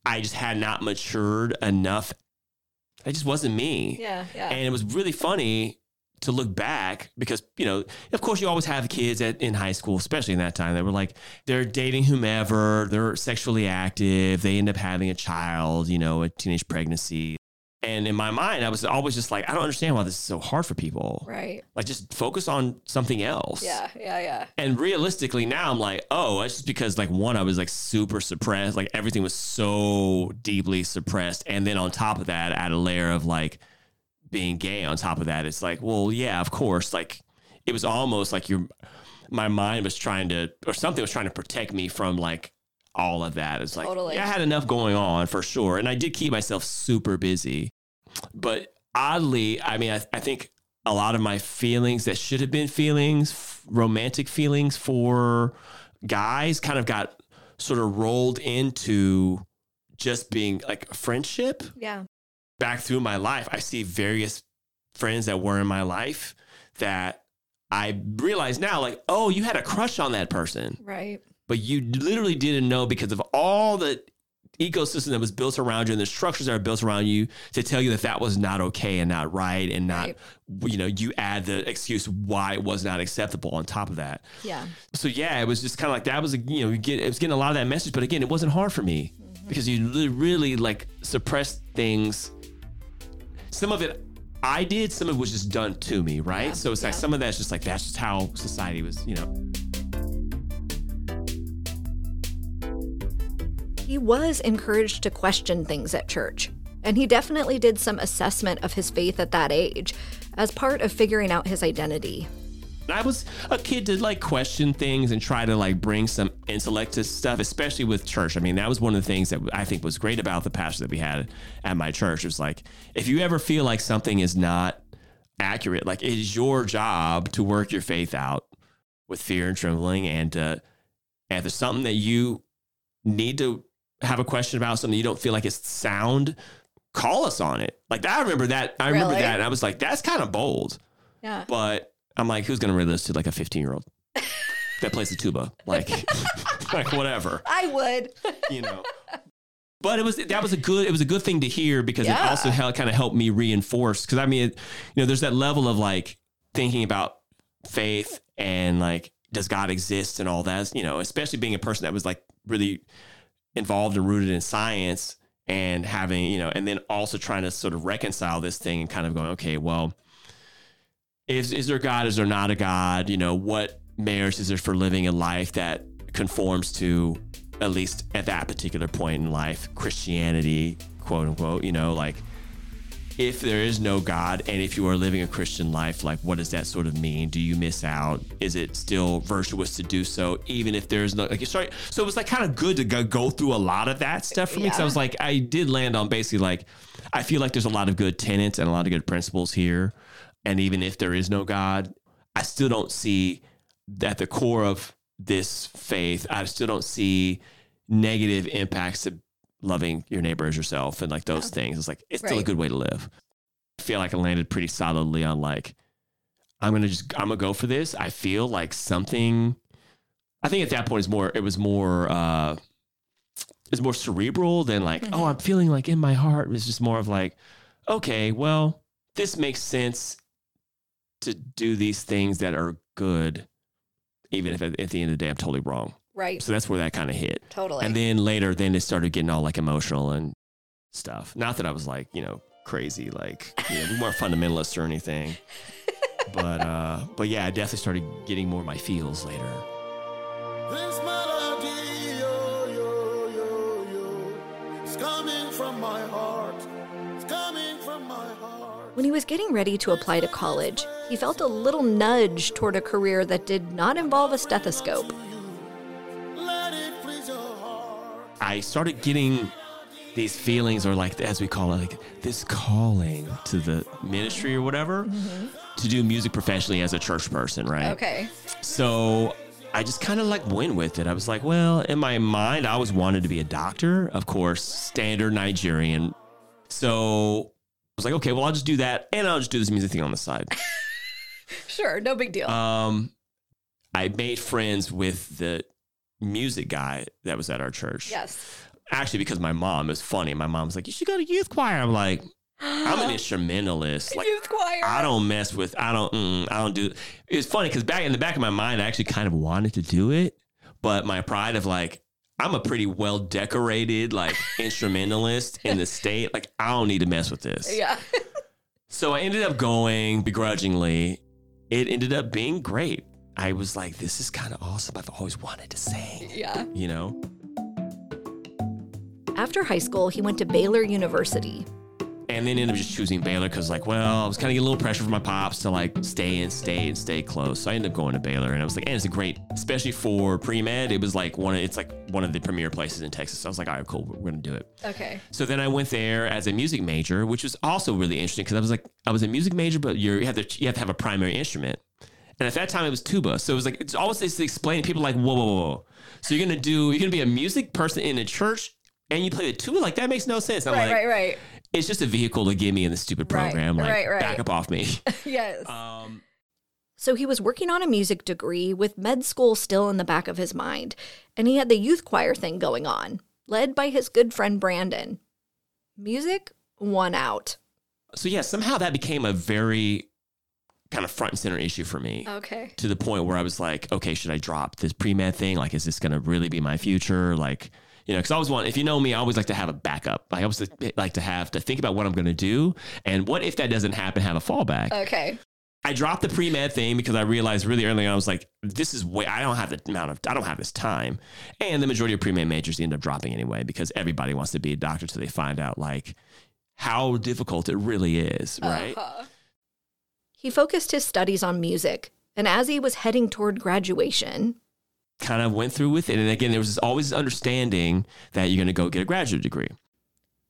I just had not matured enough. It just wasn't me. Yeah. Yeah. And it was really funny to look back because, you know, of course you always have kids at, in high school, especially in that time, they were like, they're dating whomever, they're sexually active, they end up having a child, you know, a teenage pregnancy. And in my mind, I was always just like, I don't understand why this is so hard for people. right. Like, just focus on something else. Yeah. Yeah. Yeah. And realistically, now I'm like, oh, it's just because like one, I was like super suppressed, like everything was so deeply suppressed, and then on top of that, add a layer of like being gay. On top of that, it's like, well, yeah, of course, like it was almost like your my mind was trying to, or something was trying to protect me from like all of that. It's like, Totally. yeah, I had enough going on for sure, and I did keep myself super busy, but oddly, I mean, I, I think a lot of my feelings that should have been feelings, f- romantic feelings for guys, kind of got sort of rolled into just being like friendship. Yeah. Back through my life, I see various friends that were in my life that I realize now, like, oh, you had a crush on that person, Right. but you literally didn't know because of all the ecosystem that was built around you and the structures that are built around you to tell you that that was not okay and not right and not Right. you know you add the excuse why it was not acceptable on top of that Yeah. so yeah it was just kind of like that was a, you know you get it was getting a lot of that message but again it wasn't hard for me mm-hmm. because you really like suppressed things some of it I did some of it was just done to me right? Yeah, so it's like some of that's just like that's just how society was you know. He was encouraged to question things at church, and he definitely did some assessment of his faith at that age as part of figuring out his identity. I was a kid to like question things and try to like bring some intellect to stuff, especially with church. I mean, that was one of the things that I think was great about the pastor that we had at my church. It was like, if you ever feel like something is not accurate, like it is your job to work your faith out with fear and trembling. And, uh, and if there's something that you need to have a question about, something you don't feel like is sound, call us on it. Like I remember that. I remember Really? that. And I was like, that's kind of bold. Yeah. But I'm like, who's gonna read this to like a 15 year old that plays the tuba? Like, like whatever, I would. you know. But it was that was a good it was a good thing to hear because it Yeah. also hel- kind of helped me reinforce because I mean it, you know there's that level of like thinking about faith and like does God exist and all that you know especially being a person that was like really involved and rooted in science and having you know and then also trying to sort of reconcile this thing and kind of going okay well is is there God is there not a God you know what marriage is there for living a life that conforms to at least at that particular point in life Christianity quote unquote you know like if there is no God and if you are living a Christian life, like what does that sort of mean? Do you miss out? Is it still virtuous to do so, even if there's no like? Sorry, so it was like kind of good to go, go through a lot of that stuff for me because I was like, I did land on basically like, I feel like there's a lot of good tenets and a lot of good principles here, and even if there is no God, I still don't see at the core of this faith, I still don't see negative impacts to loving your neighbor as yourself and like those things. It's like it's still a good way to live. I feel like I landed pretty solidly on like I'm gonna just I'm gonna go for this. I feel like something. I think at that point it's more it was more uh it's more cerebral than like oh I'm feeling like in my heart. It's just more of like okay well this makes sense to do these things that are good even if at, at the end of the day I'm totally wrong. Right. So that's where that kind of hit. Totally. And then later, then it started getting all like emotional and stuff. Not that I was like, you know, crazy, like you know, we weren't fundamentalists or anything. but uh, but yeah, I definitely started getting more of my feels later. This melody, yo, yo, yo, yo, it's coming from my heart. When he was getting ready to apply to college, he felt a little nudge toward a career that did not involve a stethoscope. Let it please your heart. I started getting these feelings, or like as we call it, like this calling to the ministry or whatever, mm-hmm. to do music professionally as a church person, right? Okay. So I just kind of like went with it. I was like, well, in my mind, I always wanted to be a doctor, of course, standard Nigerian. So was like, okay, well, I'll just do that, and I'll just do this music thing on the side. Sure, no big deal. Um, I made friends with the music guy that was at our church. yes. Actually, because my mom is funny. My mom's like, you should go to youth choir. I'm like, I'm an instrumentalist. Like, Youth choir. I don't mess with. I don't. Mm, I don't do. It's funny because back in the back of my mind, I actually kind of wanted to do it, but my pride of like, I'm a pretty well decorated like instrumentalist in the state. Like, I don't need to mess with this. Yeah. So I ended up going begrudgingly. It ended up being great. I was like, this is kind of awesome. I've always wanted to sing. yeah. You know. After high school, he went to Baylor University. And then ended up just choosing Baylor because, like, well, I was kind of getting a little pressure from my pops to like stay and stay and stay close. So I ended up going to Baylor, and I was like, and it's a great, especially for pre med. It was like one of, it's like one of the premier places in Texas. So I was like, all right, cool, we're gonna do it. Okay. So then I went there as a music major, which was also really interesting because I was like, I was a music major, but you're, you have to, you have to have a primary instrument. And at that time, it was tuba. So it was like it's always it's explaining people like, whoa, whoa, whoa. So you're gonna do, you're gonna be a music person in a church, and you play the tuba. Like that makes no sense. I'm Right, like, right, right. It's just a vehicle to get me in the stupid Right, program. like, right, right. back up off me. Yes. um, So he was working on a music degree with med school still in the back of his mind, and he had the youth choir thing going on, led by his good friend Brandon. Music won out. so yeah, somehow that became a very kind of front and center issue for me. Okay. to the point where I was like, okay, should I drop this pre med thing? Like, is this going to really be my future? Like, you know, because I always want, if you know me, I always like to have a backup. I always like to have to think about what I'm going to do. And what if that doesn't happen, have a fallback. Okay. I dropped the pre med thing because I realized really early on, I was like, this is way, I don't have the amount of, I don't have this time. And the majority of pre med majors end up dropping anyway because everybody wants to be a doctor till they find out like how difficult it really is, right? Uh-huh. He focused his studies on music, and as he was heading toward graduation, kind of went through with it. And again, there was always this understanding that you're going to go get a graduate degree.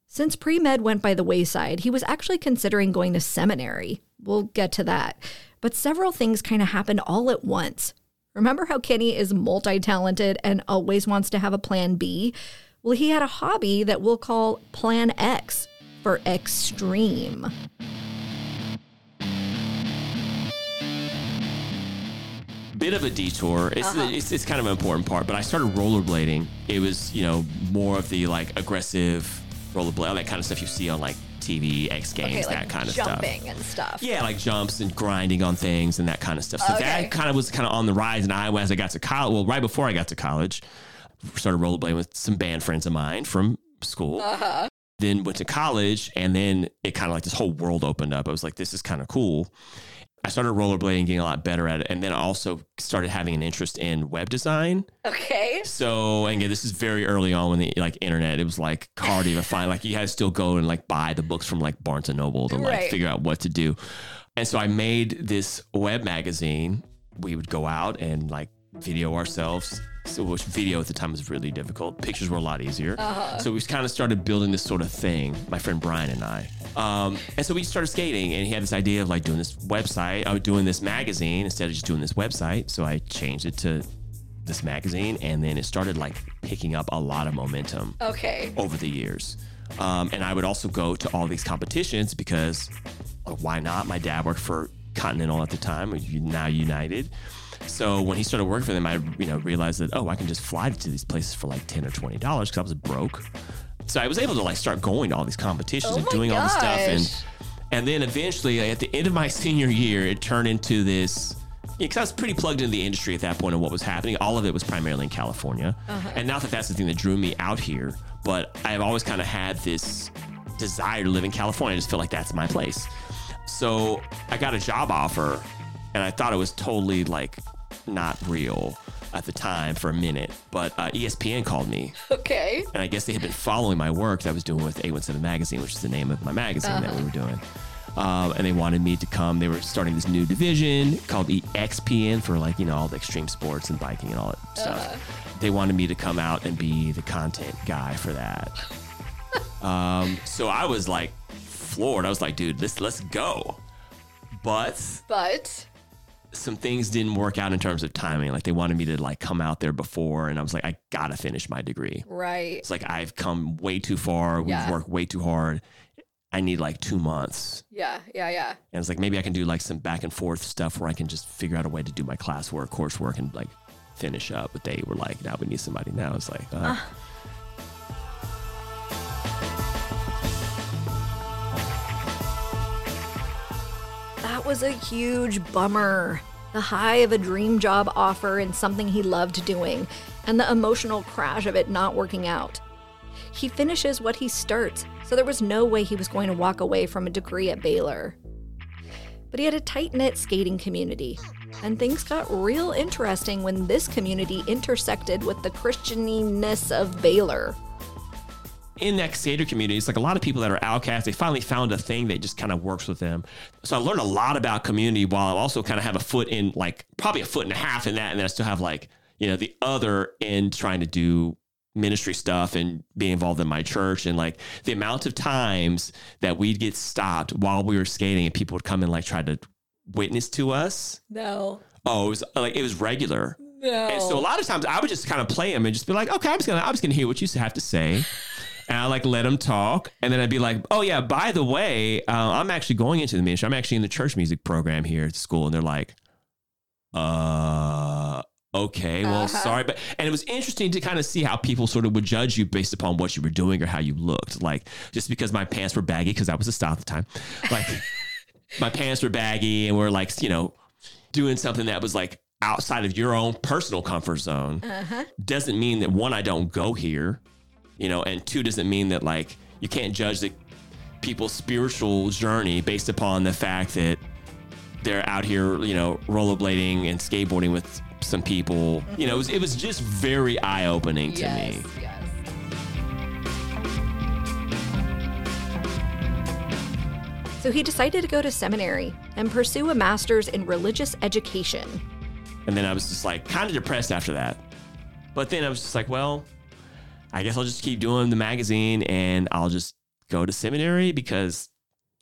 since pre med went by the wayside, he was actually considering going to seminary. We'll get to that. But several things kind of happened all at once. Remember how Kenny is multi talented and always wants to have a plan B? Well, he had a hobby that we'll call Plan X for extreme. Bit of a detour. It's, it's it's kind of an important part. But I started rollerblading. It was you know more of the like aggressive rollerblade, all that kind of stuff you see on like TV, X Games, Okay, that kind of stuff. jumping and stuff. Yeah, like jumps and grinding on things and that kind of stuff. So Okay. that kind of was kind of on the rise in Iowa as I got to college. Well, right before I got to college, started rollerblading with some band friends of mine from school. Uh-huh. Then went to college, and then it kind of like this whole world opened up. I was like, this is kind of cool. I started rollerblading, getting a lot better at it, and then I also started having an interest in web design. Okay. So and again, this is very early on when the like internet. It was like hard to even find. Like you had to still go and like buy the books from like Barnes and Noble to like Right. figure out what to do. And so I made this web magazine. We would go out and like video ourselves. So which video at the time was really difficult. Pictures were a lot easier. So we kind of started building this sort of thing. My friend Brian and I. Um, and so we started skating, and he had this idea of like doing this website, uh, doing this magazine instead of just doing this website. So I changed it to this magazine, and then it started like picking up a lot of momentum Okay. over the years. Um, and I would also go to all these competitions because well, why not? My dad worked for Continental at the time, now United. So when he started working for them, I you know realized that oh, I can just fly to these places for like ten or twenty dollars because I was broke. So I was able to like start going to all these competitions Oh and doing all this stuff, and and then eventually at the end of my senior year, it turned into this. Because I was pretty plugged into the industry at that point and what was happening. All of it was primarily in California, uh-huh. and not that that's the thing that drew me out here, but I've always kind of had this desire to live in California. I just feel like that's my place. So I got a job offer, and I thought it was totally like not real at the time for a minute. But uh, ESPN called me, Okay. and I guess they had been following my work that I was doing with 817 Magazine, which is the name of my magazine that we were doing. Um, and they wanted me to come. They were starting this new division called the XPN for like, you know, all the extreme sports and biking and all that stuff. They wanted me to come out and be the content guy for that. um, so I was like floored. I was like, dude, let's, let's go. But But some things didn't work out in terms of timing. Like they wanted me to like come out there before, and I was like, I gotta finish my degree. right. It's like I've come way too far. We've Yeah. worked way too hard. I need like two months. Yeah. Yeah. Yeah. And it's like maybe I can do like some back and forth stuff where I can just figure out a way to do my classwork, coursework, and like finish up. But they were like, now we need somebody now. It's like, uh, That was a huge bummer. The high of a dream job offer and something he loved doing, and the emotional crash of it not working out. He finishes what he starts, so there was no way he was going to walk away from a degree at Baylor. But he had a tight knit skating community, and things got real interesting when this community intersected with the Christianiness of Baylor. In that skater community, it's like a lot of people that are outcasts, they finally found a thing that just kind of works with them. So I learned a lot about community while I also kind of have a foot in like probably a foot and a half in that. And then I still have like, you know, the other end trying to do ministry stuff and be involved in my church and like the amount of times that we'd get stopped while we were skating and people would come and like try to witness to us. No. Oh, it was like it was regular. No. And so a lot of times I would just kind of play them and just be like, okay, I'm just gonna I'm just gonna hear what you have to say. And I like let them talk, and then I'd be like, "Oh yeah, by the way, uh, I'm actually going into the ministry. I'm actually in the church music program here at the school." And they're like, "Uh, okay, well, Uh-huh. sorry," but and it was interesting to kind of see how people sort of would judge you based upon what you were doing or how you looked. Like just because my pants were baggy, because that was the style at the time, like my pants were baggy, and we're like, you know, doing something that was like outside of your own personal comfort zone doesn't mean that one, I don't go here, you know, and two, doesn't mean that like you can't judge the people's spiritual journey based upon the fact that they're out here, you know, rollerblading and skateboarding with some people. You know, it was, it was just very eye opening to me. yes. So he decided to go to seminary and pursue a master's in religious education. And then I was just like kind of depressed after that. But then I was just like, well, I guess I'll just keep doing the magazine and I'll just go to seminary because,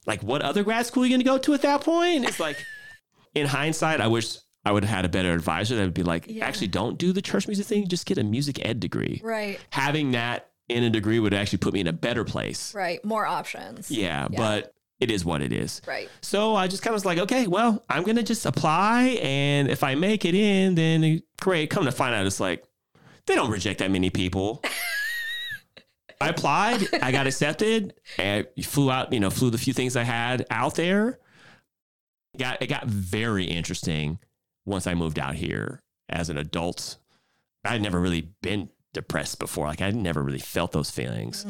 like, what other grad school are you going to go to at that point? It's like, in hindsight, I wish I would have had a better advisor that would be like, Yeah. actually, don't do the church music thing, just get a music ed degree. Right. Having that in a degree would actually put me in a better place. Right. More options. Yeah, Yeah. but it is what it is. Right. So I just kind of was like, okay, well, I'm gonna just apply, and if I make it in, then great. Come to find out, it's like they don't reject that many people. I applied, I got accepted, and flew out. You know, flew the few things I had out there. Got it got very interesting once I moved out here as an adult. I'd never really been depressed before. Like I'd never really felt those feelings.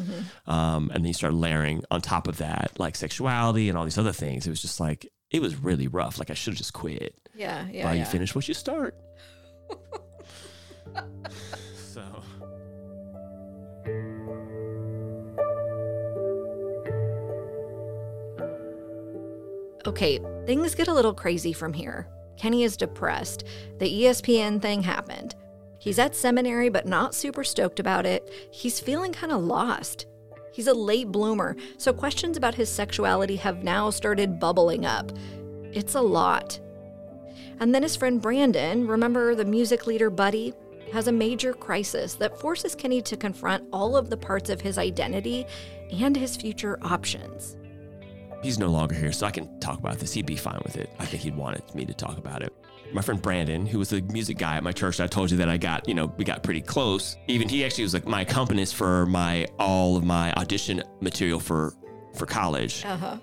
Um, and then you start layering on top of that, like sexuality and all these other things. It was just like, it was really rough. Like I should have just quit. Yeah, yeah, Why yeah. you finish what you start. so Okay, things get a little crazy from here. Kenny is depressed. The ESPN thing happened. He's at seminary, but not super stoked about it. He's feeling kind of lost. He's a late bloomer, so questions about his sexuality have now started bubbling up. It's a lot. And then his friend Brandon, remember the music leader Buddy, has a major crisis that forces Kenny to confront all of the parts of his identity and his future options. He's no longer here, so I can talk about this. He'd be fine with it. I think he'd wanted me to talk about it. My friend Brandon, who was the music guy at my church, I told you that I got, you know, we got pretty close. Even he actually was like my accompanist for my all of my audition material for for college. Uh huh.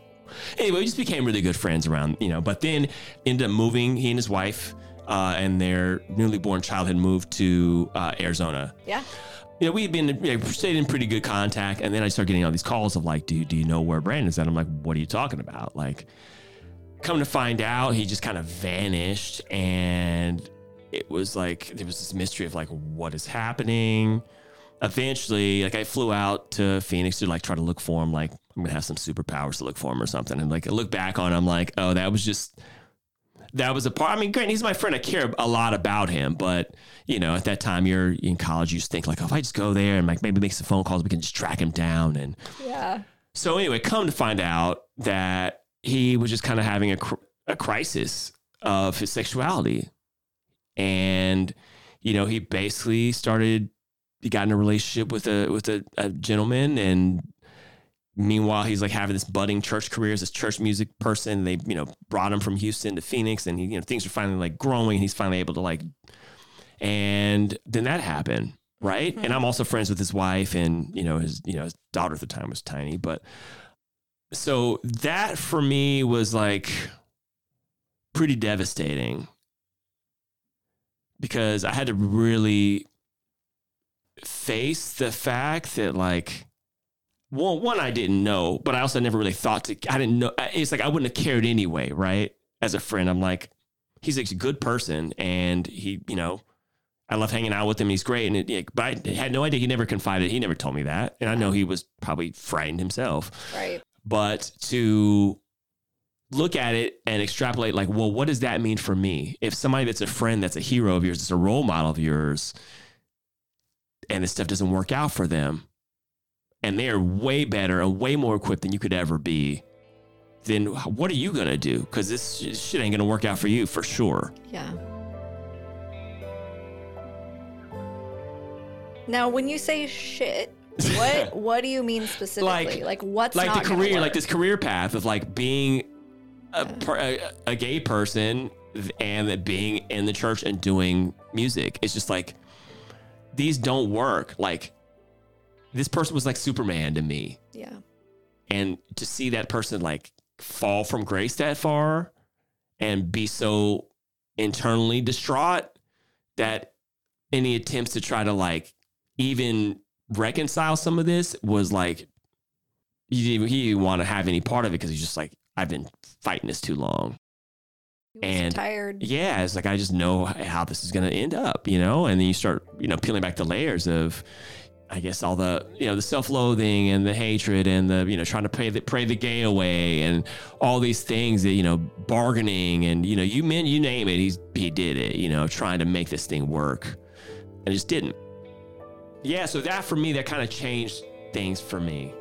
Anyway, we just became really good friends around, you know. But then ended up moving. He and his wife uh, and their newly born child had moved to uh, Arizona Yeah. You know, we had been you know, stayed in pretty good contact, and then I started getting all these calls of like, "Do do you know where Brandon's at?" I'm like, "What are you talking about?" Like, come to find out, he just kind of vanished, and it was like there was this mystery of like, what is happening. Eventually, like I flew out to Phoenix to like try to look for him. Like I'm gonna have some superpowers to look for him or something. And like I look back on, it, I'm like, oh, that was just that was a part. I mean, great, he's my friend. I care a lot about him, but you know, at that time, you're in college. You just think like, oh, if I just go there and like maybe make some phone calls, we can just track him down. And Yeah. so anyway, come to find out that he was just kind of having a, cr- a crisis of his sexuality, and you know, he basically started. He got in a relationship with a with a, a gentleman, and meanwhile, he's like having this budding church career as this church music person. They you know brought him from Houston to Phoenix, and he, you know things are finally like growing. And he's finally able to like, and then that happened, right? And I'm hmm. also friends with his wife, and you know his you know his daughter at the time was tiny, but so that for me was like pretty devastating because I had to really face the fact that like well one I didn't know but I also never really thought to I didn't know it's like I wouldn't have cared anyway right? As a friend I'm like he's a good person and he you know I love hanging out with him. He's great. And it, yeah, but I had no idea. He never confided. He never told me that. And I know he was probably frightened himself. Right. but to look at it and extrapolate like well what does that mean for me? If somebody that's a friend that's a hero of yours that's a role model of yours and this stuff doesn't work out for them and they are way better and way more equipped than you could ever be then what are you gonna do because this shit ain't gonna work out for you for sure Yeah. Now, when you say shit, what what do you mean specifically? Like, what's like the career, like this career path of like being a, per- a, a gay person and being in the church and doing music. It's just like these don't work. Like this person was like Superman to me, Yeah. and to see that person like fall from grace that far and be so internally distraught that any attempts to try to like even reconcile some of this was like he didn't, he didn't want to have any part of it because he's just like I've been fighting this too long. And- tired. Yeah, it's like I just know how this is going to end up, you know. And then you start, you know, peeling back the layers of, I guess, all the, you know, the self-loathing and the hatred and the, you know, trying to pray the pray the gay away and all these things that, you know, bargaining and you know, you men, you name it, he's he did it, you know, trying to make this thing work, and it just didn't. Yeah, so that for me, that kind of changed things for me.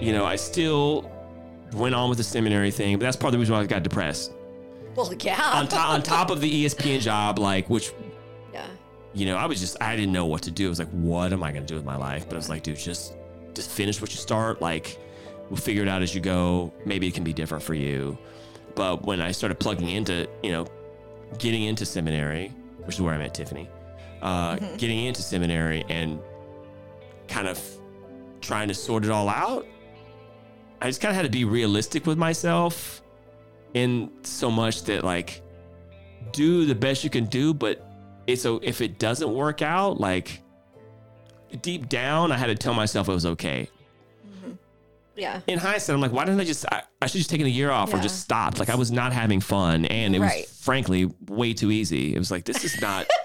You know, I still went on with the seminary thing, but that's part of the reason why I got depressed. Well, yeah. On top, on top of the ESPN job, like which yeah. you know, I was just, I didn't know what to do. I was like, what am I going to do with my life? But I was like, dude, just, just finish what you start. Like, we'll figure it out as you go. Maybe it can be different for you. But when I started plugging into, you know, getting into seminary, which is where I met Tiffany, uh, getting into seminary and kind of trying to sort it all out, I just kind of had to be realistic with myself in so much that like do the best you can do, but it's so if it doesn't work out, like deep down, I had to tell myself it was okay. Mm-hmm. Yeah. In hindsight, I'm like, why didn't I just? I, I should just taken a year off or just stopped. Like I was not having fun, and it Right. was frankly way too easy. It was like this is not.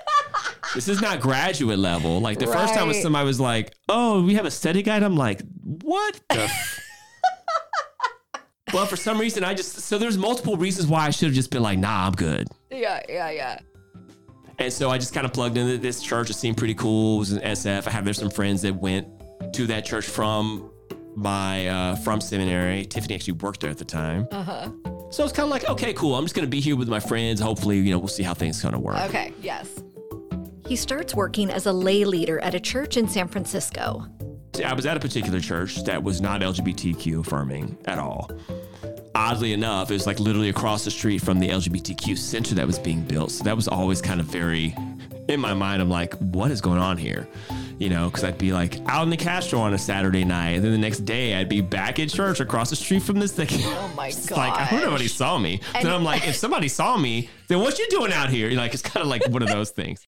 This is not graduate level. Like the first time Right. somebody was like, "Oh, we have a study guide." I'm like, "What the?" F-" but for some reason, I just so there's multiple reasons why I should have just been like, "Nah, I'm good." Yeah, yeah, yeah. And so I just kind of plugged into this church. It seemed pretty cool. It was an SF. I have there's some friends that went to that church from my uh, from seminary. Tiffany actually worked there at the time. Uh huh. So it's kind of like, okay, cool. I'm just gonna be here with my friends. Hopefully, you know, we'll see how things kind of work. Okay, yes. He starts working as a lay leader at a church in San Francisco. I was at a particular church that was not LGBTQ affirming at all. Oddly enough, it was like literally across the street from the LGBTQ center that was being built. So that was always kind of very in my mind. I'm like, what is going on here? You know, because I'd be like out in the Castro on a Saturday night, and then the next day I'd be back at church across the street from this thing. Oh my It's like I hope nobody saw me. then I'm like, if somebody saw me, then what you doing out here? You Like it's kind of like one of those things.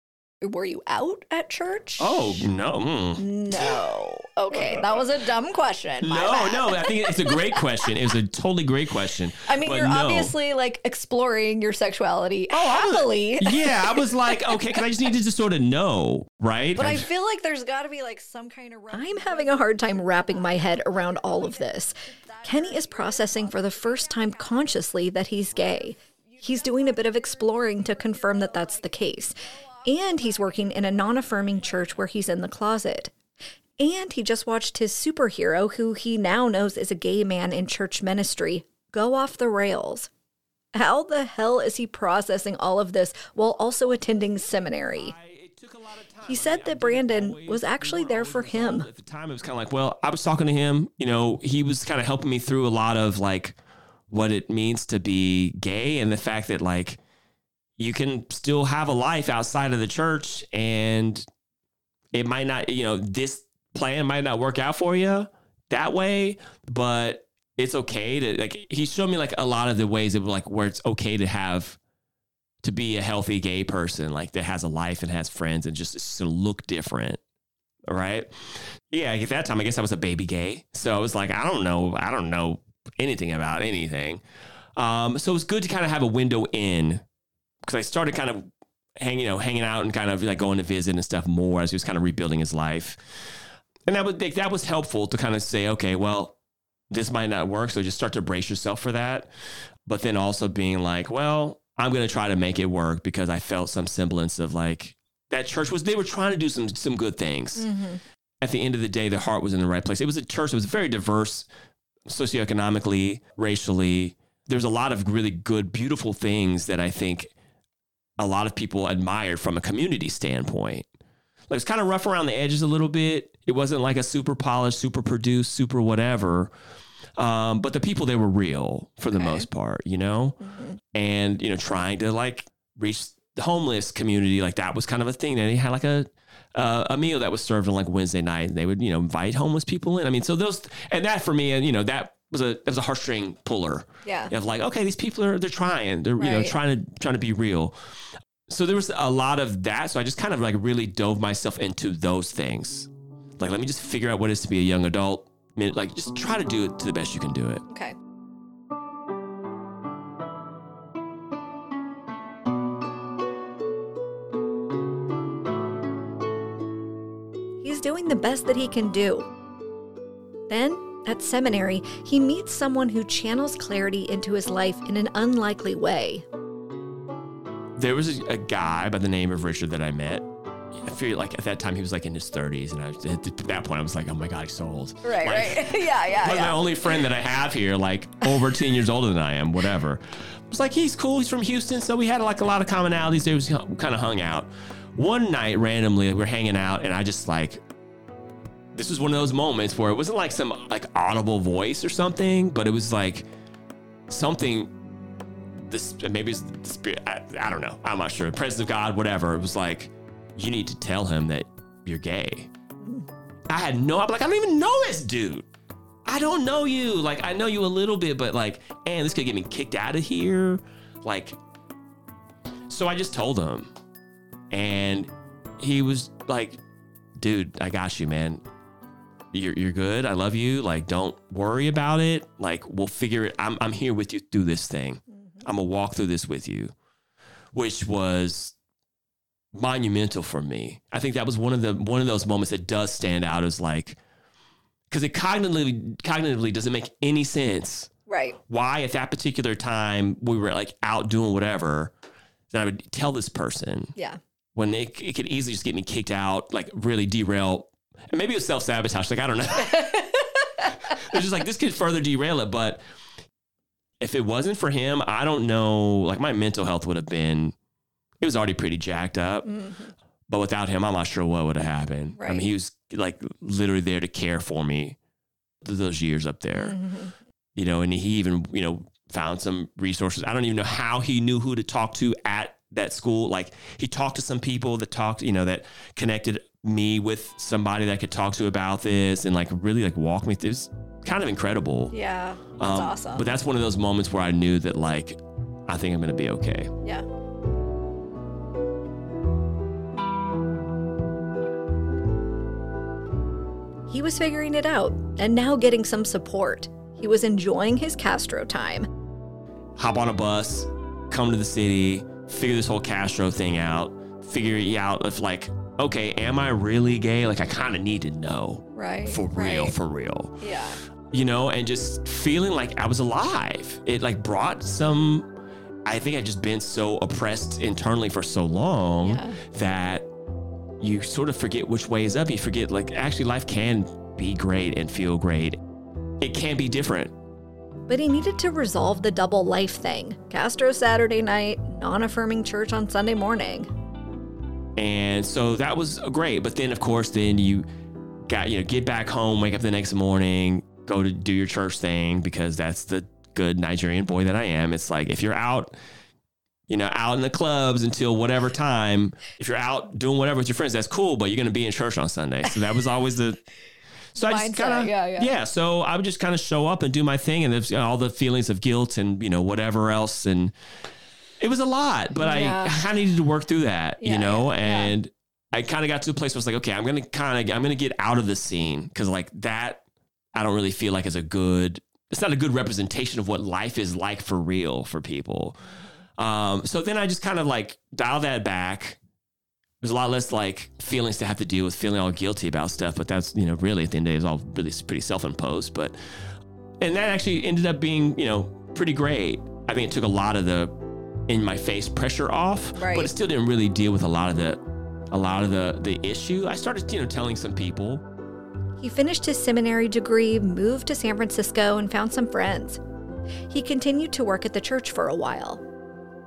Were you out at church? Oh no. mm. No. Okay, that was a dumb question. My No, bad. no, I think it's a great question. It was a totally great question. I mean, you're no. obviously like exploring your sexuality oh I was- happily. yeah, I was like, okay, because I just needed to sort of know, right? But I feel like there's got to be like some kind of. I'm having a hard time wrapping my head around all of this. Kenny is processing for the first time consciously that he's gay. He's doing a bit of exploring to confirm that that's the case. And he's working in a non affirming church where he's in the closet. And he just watched his superhero, who he now knows is a gay man in church ministry, go off the rails. How the hell is he processing all of this while also attending seminary? He said that Brandon was actually there for him. At the time, it was kind of like, well, I was talking to him. You know, he was kind of helping me through a lot of like what it means to be gay and the fact that like you can still have a life outside of the church and it might not, you know, this plan might not work out for you that way, but it's okay to like he showed me like a lot of the ways of like where it's okay to have to be a healthy gay person like that has a life and has friends and just is to look different all right? Yeah at that time i guess i was a baby gay. So i was like i don't know i don't know anything about anything. Um, so it was good to kind of have a window in because i started kind of hanging you know hanging out and kind of like going to visit and stuff more as he was kind of rebuilding his life. And that was that was helpful to kind of say okay well this might not work so just start to brace yourself for that. But then also being like well i'm going to try to make it work because i felt some semblance of like that church was they were trying to do some some good things. Mm-hmm. At the end of the day the heart was in the right place. It was a church that was very diverse socioeconomically racially. There's a lot of really good beautiful things that i think a lot of people admired from a community standpoint like it's kind of rough around the edges a little bit. It wasn't like a super polished, super produced, super whatever. Um, but the people they were real for the most part, you know, and you know, trying to like reach the homeless community, like that was kind of a thing. And they had like a uh, a meal that was served on like Wednesday night, and they would you know invite homeless people in. I mean, so those and that for me, and you know, that was a that was a heartstring puller. Yeah. of like okay, these people are they're trying, they're you know trying to trying to be real so there was a lot of that. So I just kind of like really dove myself into those things. Like, let me just figure out what it is to be a young adult. I mean, like, just try to do it to the best you can do it. Okay. He's doing the best that he can do. Then, at seminary, he meets someone who channels clarity into his life in an unlikely way. There was a, a guy by the name of Richard that I met. I feel like at that time he was like in his 30s. And I, at that point, I was like, oh my God, he's so old. Right, Like, right. yeah, yeah, was my only friend that I have here, like over 10 years older than I am, whatever. It's like, he's cool. He's from Houston. So we had like a lot of commonalities. There was kind of hung out. one night randomly we're hanging out and I just like this was one of those moments where it wasn't like some like audible voice or something, but it was like something this maybe it's the spirit I, I don't know. I'm not sure. Presence of God, whatever. It was like you need to tell him that you're gay. I had no I'm like I don't even know this dude. I don't know you. Like I know you a little bit, but like, and this could get me kicked out of here. Like, so I just told him, and he was like, "Dude, I got you, man. You're you're good. I love you. Like, don't worry about it. Like, we'll figure it. I'm I'm here with you through this thing. I'm gonna walk through this with you," which was monumental for me. I think that was one of the one of those moments that does stand out as like because it cognitively cognitively doesn't make any sense Right. why at that particular time we were like out doing whatever that I would tell this person Yeah. when it, it could easily just get me kicked out, like really derail. And maybe it was self sabotage. Like, I don't know. it's just like this could further derail it. But if it wasn't for him, I don't know. Like, my mental health would have been, it was already pretty jacked up. Mm-hmm. But without him, I'm not sure what would have happened. Right. I mean, he was like literally there to care for me th- those years up there mm-hmm. you know, and he even, you know, found some resources. I don't even know how he knew who to talk to at that school. Like he talked to some people that talked, you know, that connected me with somebody that I could talk to about this and like really like walk me through. It's kind of incredible. Yeah. That's Um, awesome. But that's one of those moments where I knew that like, I think I'm going to be okay. yeah. He was figuring it out and now getting some support. He was enjoying his Castro time. hop on a bus, come to the city, figure this whole Castro thing out, figure it out if like, okay, am I really gay? Like I kind of need to know. Right. For real, right. for real. Yeah. You know, and just feeling like I was alive. It like brought some I think I'd just been so oppressed internally for so long Yeah. that you sort of forget which way is up. You forget like actually life can be great and feel great. It can be different. But he needed to resolve the double life thing Castro Saturday night, non affirming church on Sunday morning. And so that was great. But then, of course, then you got, you know, get back home, wake up the next morning, go to do your church thing because that's the good Nigerian boy that I am. It's like if you're out, you know, out in the clubs until whatever time, if you're out doing whatever with your friends, that's cool, but you're going to be in church on Sunday. So that was always the. So I just kind of, yeah, yeah. So I would just kind of show up and do my thing, and there's you know, all the feelings of guilt and you know whatever else, and it was a lot. But Yeah. I, I needed to work through that, Yeah, you know, yeah. and I kind of got to a place where I was like, okay, I'm gonna kind of, I'm gonna get out of the scene because like that, I don't really feel like is a good. It's not a good representation of what life is like for real for people. Um, so then I just kind of like dial that back. There's a lot less like feelings to have to deal with, feeling all guilty about stuff. But that's you know really at the end of the day is all really pretty self-imposed. But and that actually ended up being you know pretty great. I think it took a lot of the in my face pressure off, Right. but it still didn't really deal with a lot of the a lot of the the issue. I started you know telling some people. He finished his seminary degree, moved to San Francisco, and found some friends. He continued to work at the church for a while.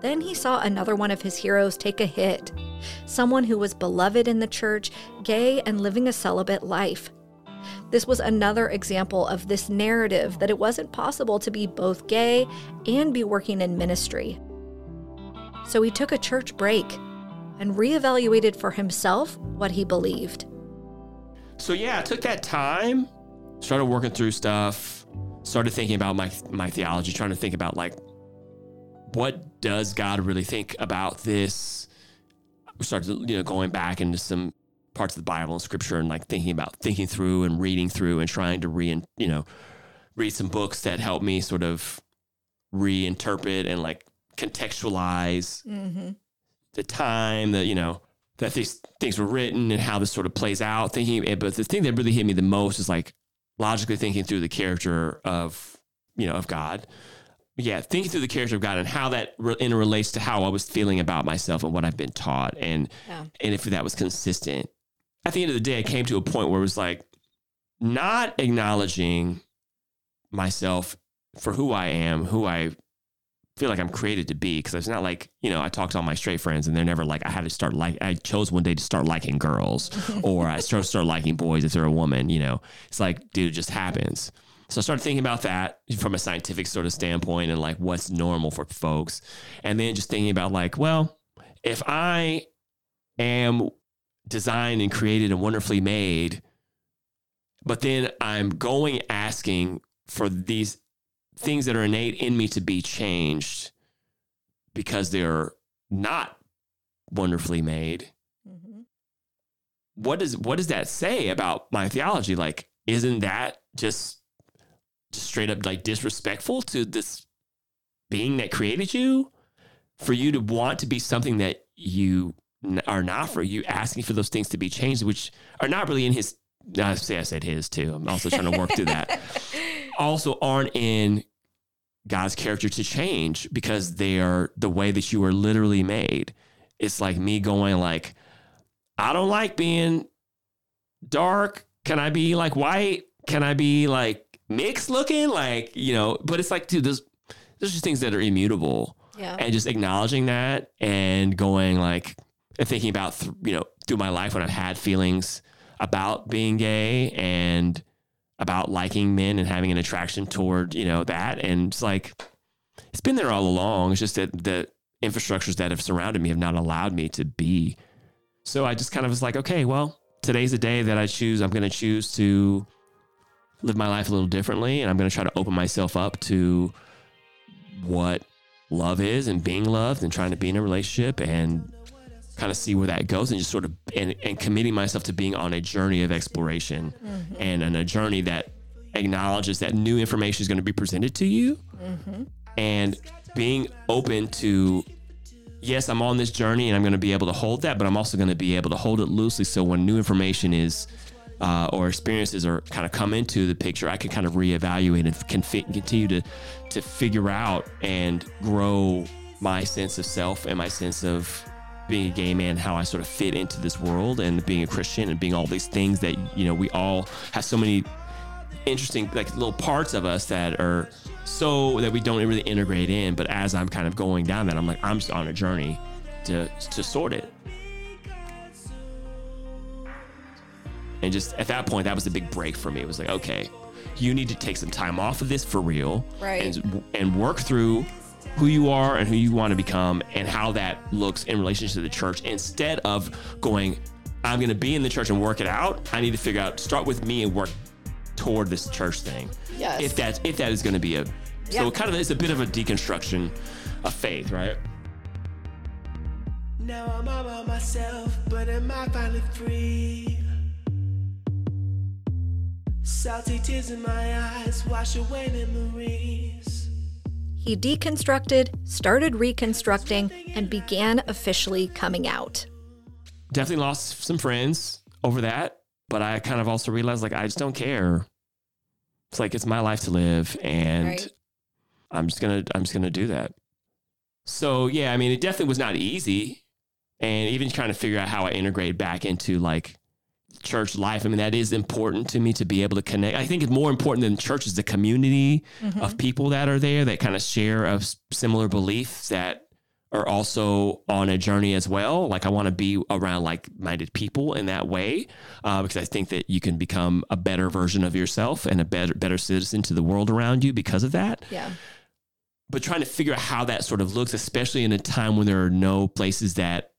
Then he saw another one of his heroes take a hit someone who was beloved in the church, gay, and living a celibate life. This was another example of this narrative that it wasn't possible to be both gay and be working in ministry. So he took a church break and reevaluated for himself what he believed. So yeah, I took that time, started working through stuff, started thinking about my my theology, trying to think about like what does God really think about this? Started you know going back into some parts of the Bible and Scripture and like thinking about thinking through and reading through and trying to re you know read some books that help me sort of reinterpret and like contextualize mm-hmm. the time that you know that these things were written and how this sort of plays out. Thinking, eh, but the thing that really hit me the most is like logically thinking through the character of you know of God. Yeah, thinking through the character of God and how that re- interrelates to how I was feeling about myself and what I've been taught, and Yeah. and if that was consistent. At the end of the day, I came to a point where it was like not acknowledging myself for who I am, who I feel like I'm created to be because it's not like you know I talk to all my straight friends and they're never like I had to start like I chose one day to start liking girls or I start start liking boys if they're a woman. You know, it's like dude, it just happens. So I started thinking about that from a scientific sort of standpoint and like what's normal for folks, and then just thinking about like, well, if I am designed and created and wonderfully made, but then I'm going asking for these things that are innate in me to be changed because they're not wonderfully made. Mm-hmm. What does what does that say about my theology? Like, isn't that just, just straight up like disrespectful to this being that created you? For you to want to be something that you are not, for you asking for those things to be changed, which are not really in his. I say I said his too. I'm also trying to work through that also aren't in God's character to change because they are the way that you are literally made. It's like me going like, I don't like being dark. Can I be like white? Can I be like mixed looking? Like, you know, but it's like, dude, there's there's just things that are immutable. Yeah. And just acknowledging that and going like and thinking about th- you know, through my life when I've had feelings about being gay and about liking men and having an attraction toward you know that. And it's like it's been there all along. It's just that the infrastructures that have surrounded me have not allowed me to be. So i just kind of was like okay well today's the day that i choose. I'm going to choose to live my life a little differently and i'm going to try to open myself up to what love is and being loved and trying to be in a relationship and kind of see where that goes and just sort of and, and committing myself to being on a journey of exploration and on a journey that acknowledges that new information is going to be presented to you. And being open to yes i'm on this journey and i'm going to be able to hold that but i'm also going to be able to hold it loosely so when new information is uh, or experiences are kind of come into the picture i can kind of reevaluate and can fi- continue to to figure out and grow my sense of self and my sense of being a gay man, how I sort of fit into this world and being a Christian and being all these things that, you know, we all have so many interesting, like little parts of us that are so that we don't really integrate in. But as I'm kind of going down that, I'm like, I'm just on a journey to, to sort it. And just at that point, that was a big break for me. It was like, okay, you need to take some time off of this for real, Right. And and work through who you are and who you want to become and how that looks in relation to the church. Instead of going, I'm going to be in the church and work it out. I need to figure out, start with me and work toward this church thing. Yes. If that's if that is going to be a, so Yeah. it kind of it's a bit of a deconstruction of faith, right? Now I'm all by myself, but am I finally free? Salty tears in my eyes wash away memories. He deconstructed, started reconstructing, and began officially coming out. definitely lost some friends over that, but I kind of also realized like I just don't care. It's like it's my life to live and Right. I'm just going to I'm just going to do that. So, yeah, I mean, it definitely was not easy and even trying to figure out how I integrate back into like church life. I mean, that is important to me to be able to connect. I think it's more important than church is the community of people that are there that kind of share of similar beliefs that are also on a journey as well. Like I want to be around like-minded people in that way uh, because I think that you can become a better version of yourself and a better better citizen to the world around you because of that Yeah. but trying to figure out how that sort of looks, especially in a time when there are no places that,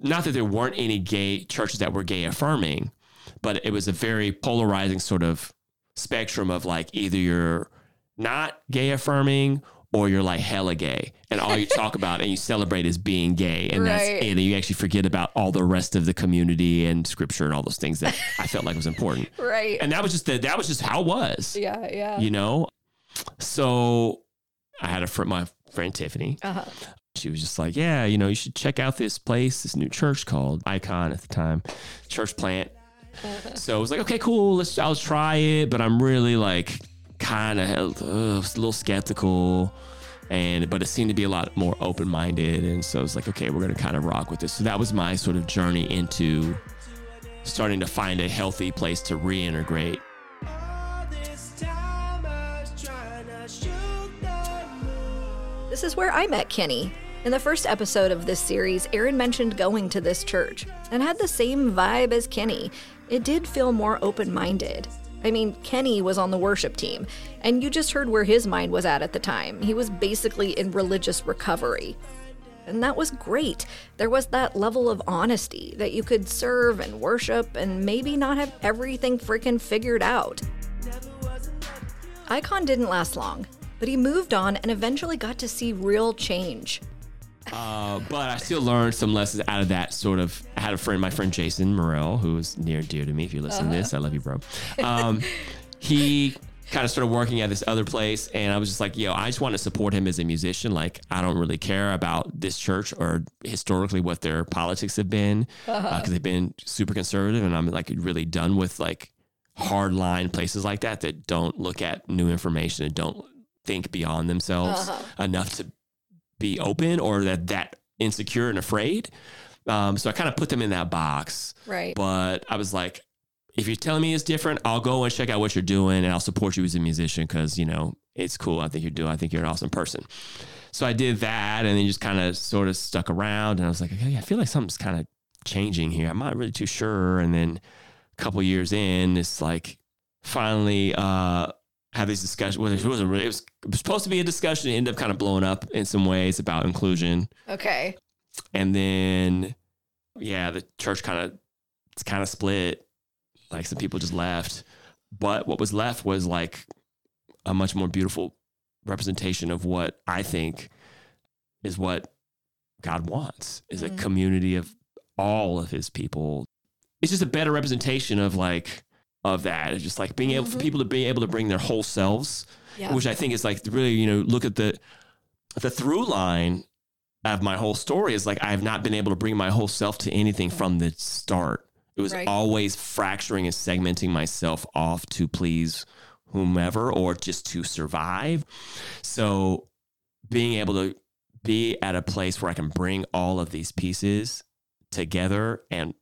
not that there weren't any gay churches that were gay affirming, but it was a very polarizing sort of spectrum of like either you're not gay affirming or you're like hella gay and all you talk about and you celebrate is being gay and that's it and you actually forget about all the rest of the community and scripture and all those things that I felt like was important Right. and that was just the, that was just how it was yeah, yeah. you know so i had a friend my friend tiffany Uh-huh. She was just like yeah you know you should check out this place this new church called icon at the time church plant. So i was like okay cool let's i'll try it but i'm really like kind of a little skeptical and but it seemed to be a lot more open-minded and so i was like okay we're gonna kind of rock with this. So that was my sort of journey into starting to find a healthy place to reintegrate. This is where I met Kenny. In the first episode of this series, Aaron mentioned going to this church and had the same vibe as Kenny. It did feel more open minded. I mean, Kenny was on the worship team, and you just heard where his mind was at at the time. He was basically in religious recovery. And that was great. There was that level of honesty that you could serve and worship and maybe not have everything freaking figured out. Icon didn't last long, but he moved on and eventually got to see real change. Uh, but I still learned some lessons out of that sort of. I had a friend, my friend Jason Morel, who is near and dear to me. If you listen to this, I love you, bro. Um, he kind of started working at this other place, and I was just like, yo, I just want to support him as a musician. Like, I don't really care about this church or historically what their politics have been because they've been super conservative, and I'm like really done with like hard line places like that that don't look at new information and don't think beyond themselves enough to be open or that that insecure and afraid. Um, so I kind of put them in that box. Right. But I was like, if you're telling me it's different, I'll go and check out what you're doing and I'll support you as a musician because, you know, it's cool. I think you're doing, I think you're an awesome person. So I did that and then just kind of sort of stuck around and I was like, okay, I feel like something's kind of changing here. I'm not really too sure. And then a couple years in, it's like finally uh had these discussion. Well, it wasn't really, it was, it was supposed to be a discussion. It ended up kind of blowing up in some ways about inclusion. Okay. And then, yeah, the church kind of, it's kind of split. Like some people just left. But what was left was like a much more beautiful representation of what I think is what God wants is a mm-hmm. community of all of his people. It's just a better representation of like of that. It's just like being able for mm-hmm. people to be able to bring their whole selves, Yeah. which I think is like really, you know, look at the the through line of my whole story is like I have not been able to bring my whole self to anything from the start. It was Right. always fracturing and segmenting myself off to please whomever or just to survive. So being able to be at a place where I can bring all of these pieces together and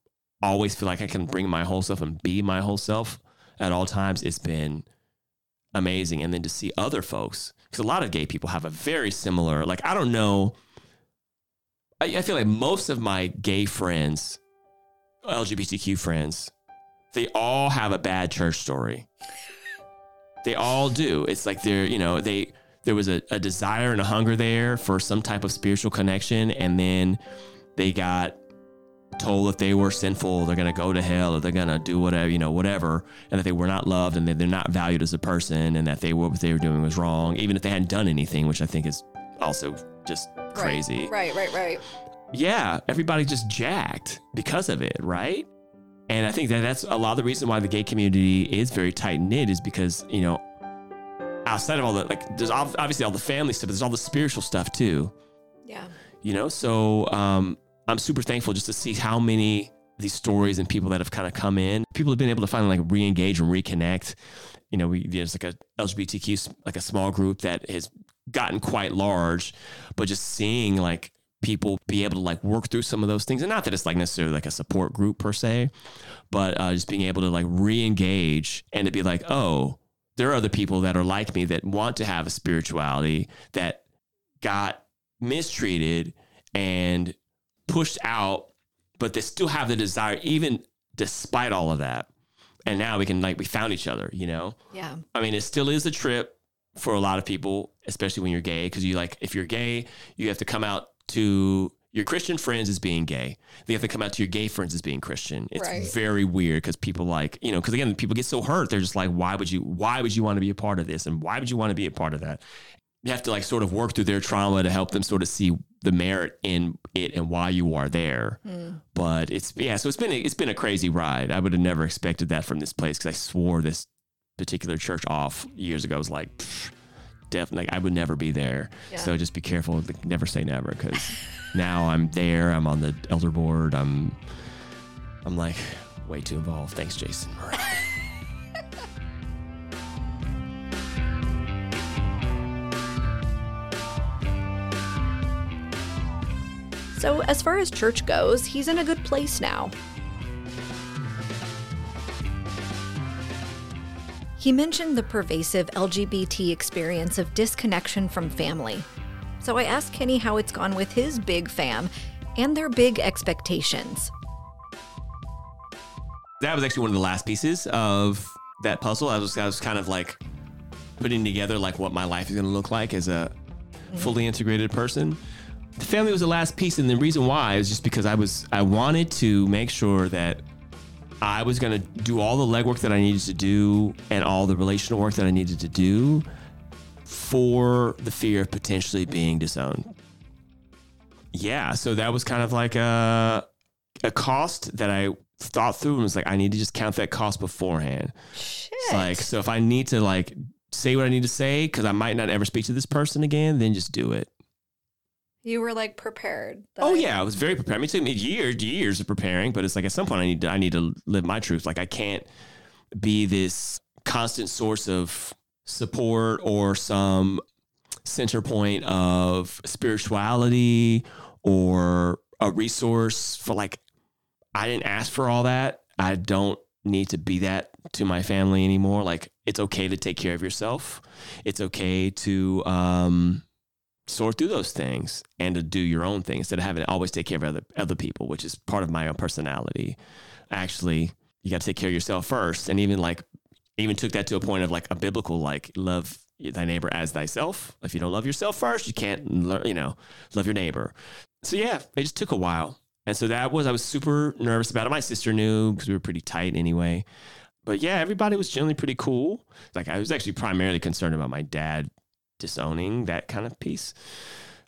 always feel like I can bring my whole self and be my whole self at all times, it's been amazing. And then to see other folks, because a lot of gay people have a very similar, like, I don't know. I, I feel like most of my gay friends, LGBTQ friends, they all have a bad church story. They all do. It's like they're, you know, they, there was a, a desire and a hunger there for some type of spiritual connection. And then they got told that they were sinful, they're going to go to hell, or they're going to do whatever, you know, whatever, and that they were not loved and that they're not valued as a person and that they were, what they were doing was wrong, even if they hadn't done anything, which I think is also just crazy. Right, right, right. Yeah, everybody just jacked because of it, right? And I think that that's a lot of the reason why the gay community is very tight knit is because, you know, outside of all the, like, there's obviously all the family stuff, but there's all the spiritual stuff too Yeah. you know so um, i'm super thankful just to see how many these stories and people that have kind of come in. People have been able to finally like re-engage and reconnect. You know we there's like a lgbtq like a small group that has gotten quite large but just seeing like people be able to like work through some of those things and not that it's like necessarily like a support group per se but uh, just being able to like re-engage and to be like oh there are other people that are like me that want to have a spirituality that got mistreated and pushed out, but they still have the desire, even despite all of that. And now we can like we found each other, you know. Yeah. I mean, it still is a trip for a lot of people, especially when you're gay, because you like if you're gay, you have to come out to your Christian friends as being gay. They have to come out to your gay friends as being Christian. It's Right. very weird because people like you know because again people get so hurt they're just like why would you why would you want to be a part of this and why would you want to be a part of that you have to like sort of work through their trauma to help them sort of see the merit in it and why you are there. Hmm. But it's yeah, so it's been a, it's been a crazy ride. I would have never expected that from this place because I swore this particular church off years ago. I was like, definitely, I would never be there. Yeah. So just be careful. like, Never say never because now I'm there. I'm on the elder board. I'm I'm like way too involved. Thanks, Jason. So, as far as church goes, he's in a good place now. He mentioned the pervasive LGBT experience of disconnection from family. So I asked Kenny how it's gone with his big fam and their big expectations. that was actually one of the last pieces of that puzzle. I was I was kind of like putting together like what my life is going to look like as a mm-hmm. fully integrated person. The family was the last piece, and the reason why is just because I was I wanted to make sure that I was going to do all the legwork that I needed to do and all the relational work that I needed to do for the fear of potentially being disowned. Yeah, so that was kind of like a a cost that I thought through and was like, I need to just count that cost beforehand. It's like, so if I need to like say what I need to say because I might not ever speak to this person again, then just do it. You were like prepared. Oh yeah, I was very prepared. I mean, it took me years, years of preparing, but it's like at some point I need to, I need to live my truth. Like I can't be this constant source of support or some center point of spirituality or a resource for like I didn't ask for all that. I don't need to be that to my family anymore. Like it's okay to take care of yourself. It's okay to um sort through those things and to do your own thing instead of having to always take care of other other people, which is part of my own personality. Actually, you got to take care of yourself first, and even like even took that to a point of like a biblical like love thy neighbor as thyself. If you don't love yourself first, you can't learn, you know love your neighbor. So yeah, it just took a while, and so that was I was super nervous about it. My sister knew because we were pretty tight anyway. But yeah, everybody was generally pretty cool. Like I was actually primarily concerned about my dad disowning that kind of piece.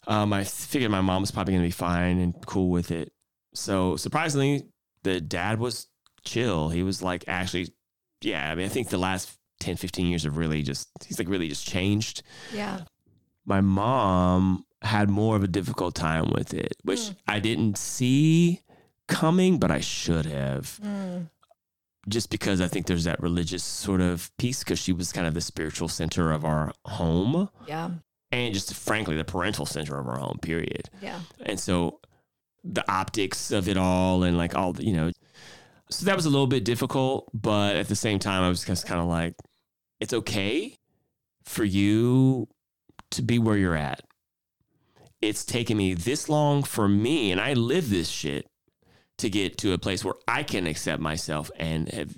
Um, I figured my mom was probably going to be fine and cool with it. So surprisingly, the dad was chill. He was like, actually, yeah. I mean, I think the last 10, 15 years have really just, he's like really just changed. Yeah. My mom had more of a difficult time with it, which I didn't see coming, but I should have. Just because I think there's that religious sort of piece, because she was kind of the spiritual center of our home Yeah. and just frankly the parental center of our home, period. Yeah. And so the optics of it all and like all the, you know, so that was a little bit difficult, but at the same time, I was just kind of like, it's okay for you to be where you're at. It's taken me this long for me, and I live this shit to get to a place where I can accept myself and have.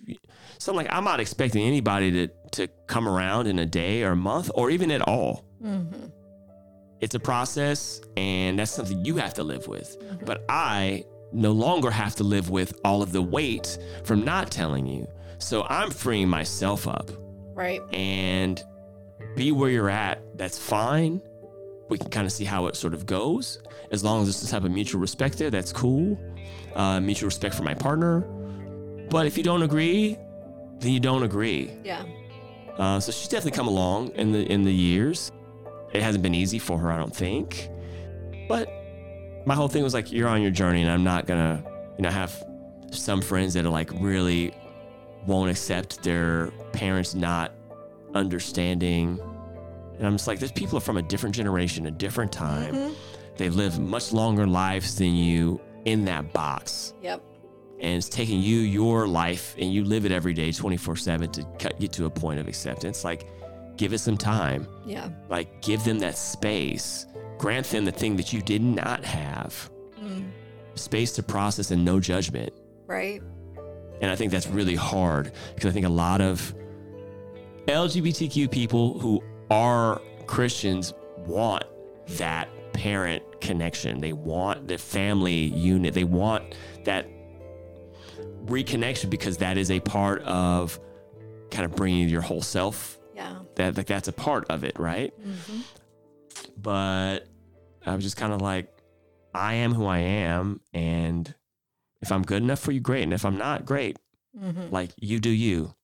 So I'm like, I'm not expecting anybody to to come around in a day or a month or even at all. Mm-hmm. It's a process, and that's something you have to live with. Mm-hmm. But I no longer have to live with all of the weight from not telling you. So I'm freeing myself up Right. and be where you're at. That's fine. We can kind of see how it sort of goes. As long as there's some type of mutual respect there, that's cool. Uh, mutual respect for my partner. But if you don't agree, then you don't agree. Yeah. Uh, so she's definitely come along in the in the years. It hasn't been easy for her, I don't think. But my whole thing was like, you're on your journey, and I'm not gonna, you know, have some friends that are like really won't accept their parents not understanding. And I'm just like, there's people are from a different generation, a different time. Mm-hmm. They've lived much longer lives than you in that box Yep. and it's taking you your life and you live it every day 24-7 to cut get to a point of acceptance like give it some time Yeah. like give them that space grant them the thing that you did not have mm. space to process and no judgment Right. and i think that's really hard because i think a lot of lgbtq people who are christians want that parent connection. They want the family unit. They want that reconnection because that is a part of kind of bringing your whole self. Yeah. that like that's a part of it right? Mm-hmm. But i was just kind of like i am who i am and if i'm good enough for you great. And if i'm not great. Mm-hmm. Like you do you.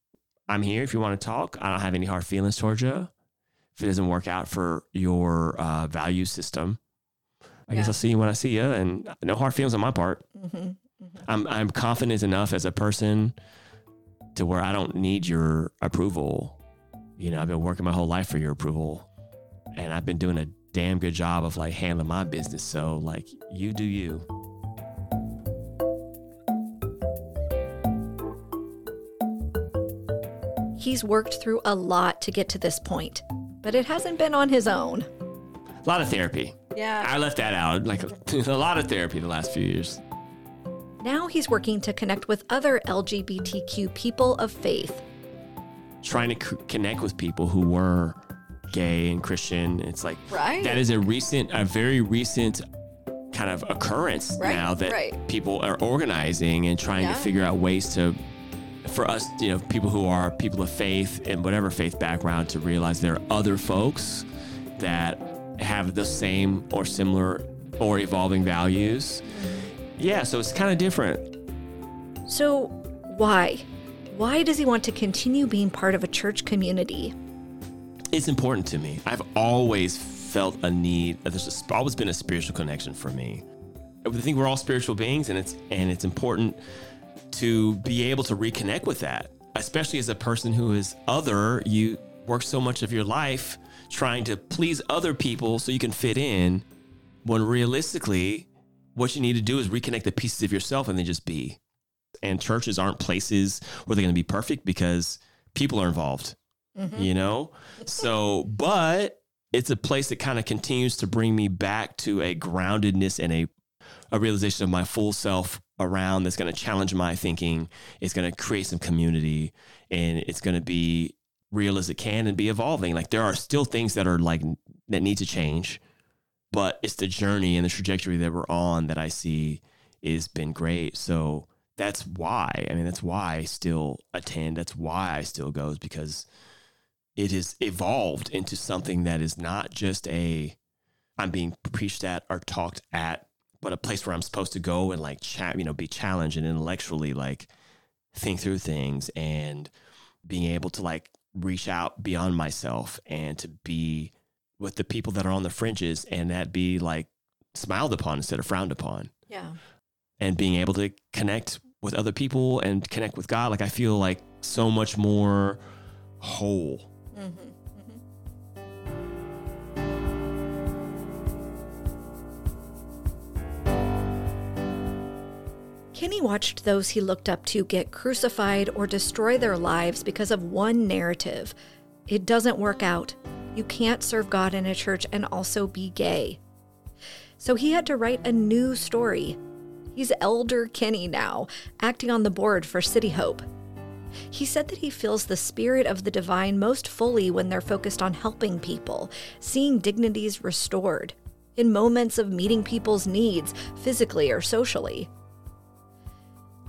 I'm here if you want to talk. I don't have any hard feelings towards you if it doesn't work out for your uh, value system i guess i'll see you when i see you and no hard feelings on my part I'm I'm confident enough as a person to where I don't need your approval. You know, I've been working my whole life for your approval, and I've been doing a damn good job of like handling my business. So like, you do you. He's worked through a lot to get to this point, but it hasn't been on his own. A lot of therapy. Yeah. I left that out. Like a lot of therapy the last few years. Now he's working to connect with other LGBTQ people of faith. Trying to c- connect with people who were gay and Christian. It's like Right. that is a recent, a very recent kind of occurrence Right, now that right. people are organizing and trying Yeah. to figure out ways to, for us, you know, people who are people of faith and whatever faith background to realize there are other folks that have the same or similar or evolving values. Yeah, so it's kind of different. So, why? Why does he want to continue being part of a church community? it's important to me. I've always felt a need. There's always been a spiritual connection for me. I think we're all spiritual beings, and it's and it's important to be able to reconnect with that, especially as a person who is other. You work so much of your life trying to please other people so you can fit in, when realistically, what you need to do is reconnect the pieces of yourself and then just be. And churches aren't places where they're going to be perfect because people are involved mm-hmm. you know? So, but it's a place that kind of continues to bring me back to a groundedness and a, a realization of my full self around that's going to challenge my thinking. It's going to create some community and it's going to be real as it can and be evolving. Like there are still things that are like that need to change, but it's the journey and the trajectory that we're on that I see has been great. So that's why. I mean, that's why I still attend. That's why I still go is because it has evolved into something that is not just a I'm being preached at or talked at, but a place where I'm supposed to go and like chat, you know, be challenged and intellectually like think through things and being able to like reach out beyond myself and to be with the people that are on the fringes and that be like smiled upon instead of frowned upon Yeah. and being able to connect with other people and connect with God. Like I feel like so much more whole. Mm-hmm. Kenny watched those he looked up to get crucified or destroy their lives because of one narrative. It doesn't work out. You can't serve God in a church and also be gay. So he had to write a new story. He's Elder Kenny now, acting on the board for City Hope. He said that he feels the spirit of the divine most fully when they're focused on helping people, seeing dignities restored, in moments of meeting people's needs, physically or socially.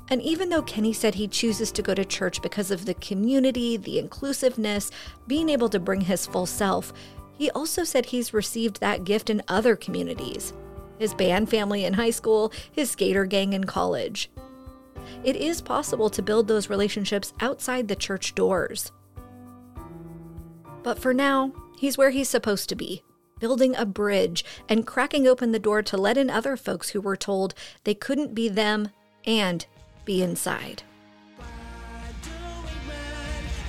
And even though Kenny said he chooses to go to church because of the community, the inclusiveness, being able to bring his full self, he also said he's received that gift in other communities his band family in high school, his skater gang in college. It is possible to build those relationships outside the church doors. But for now, he's where he's supposed to be building a bridge and cracking open the door to let in other folks who were told they couldn't be them and be inside.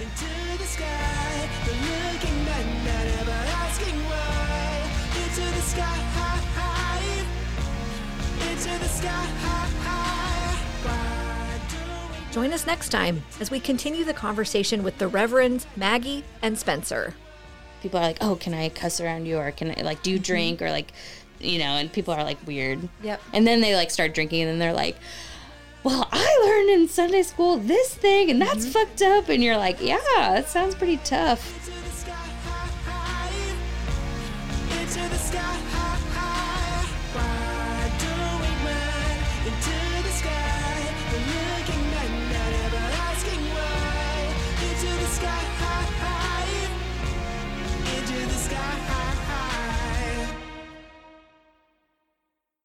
Into the sky, the looking back, not ever asking why. Into the sky, into the sky. Why do we Join us next time as we continue the conversation with the Reverends Maggie and Spencer. people are like, "Oh, can I cuss around you?" or "Can I like do you mm-hmm. drink?" or like, you know, and people are like weird. Yep. And then they like start drinking, and then they're like, "Well, I learned in Sunday school this thing, and that's fucked up." And you're like, "Yeah, that sounds pretty tough."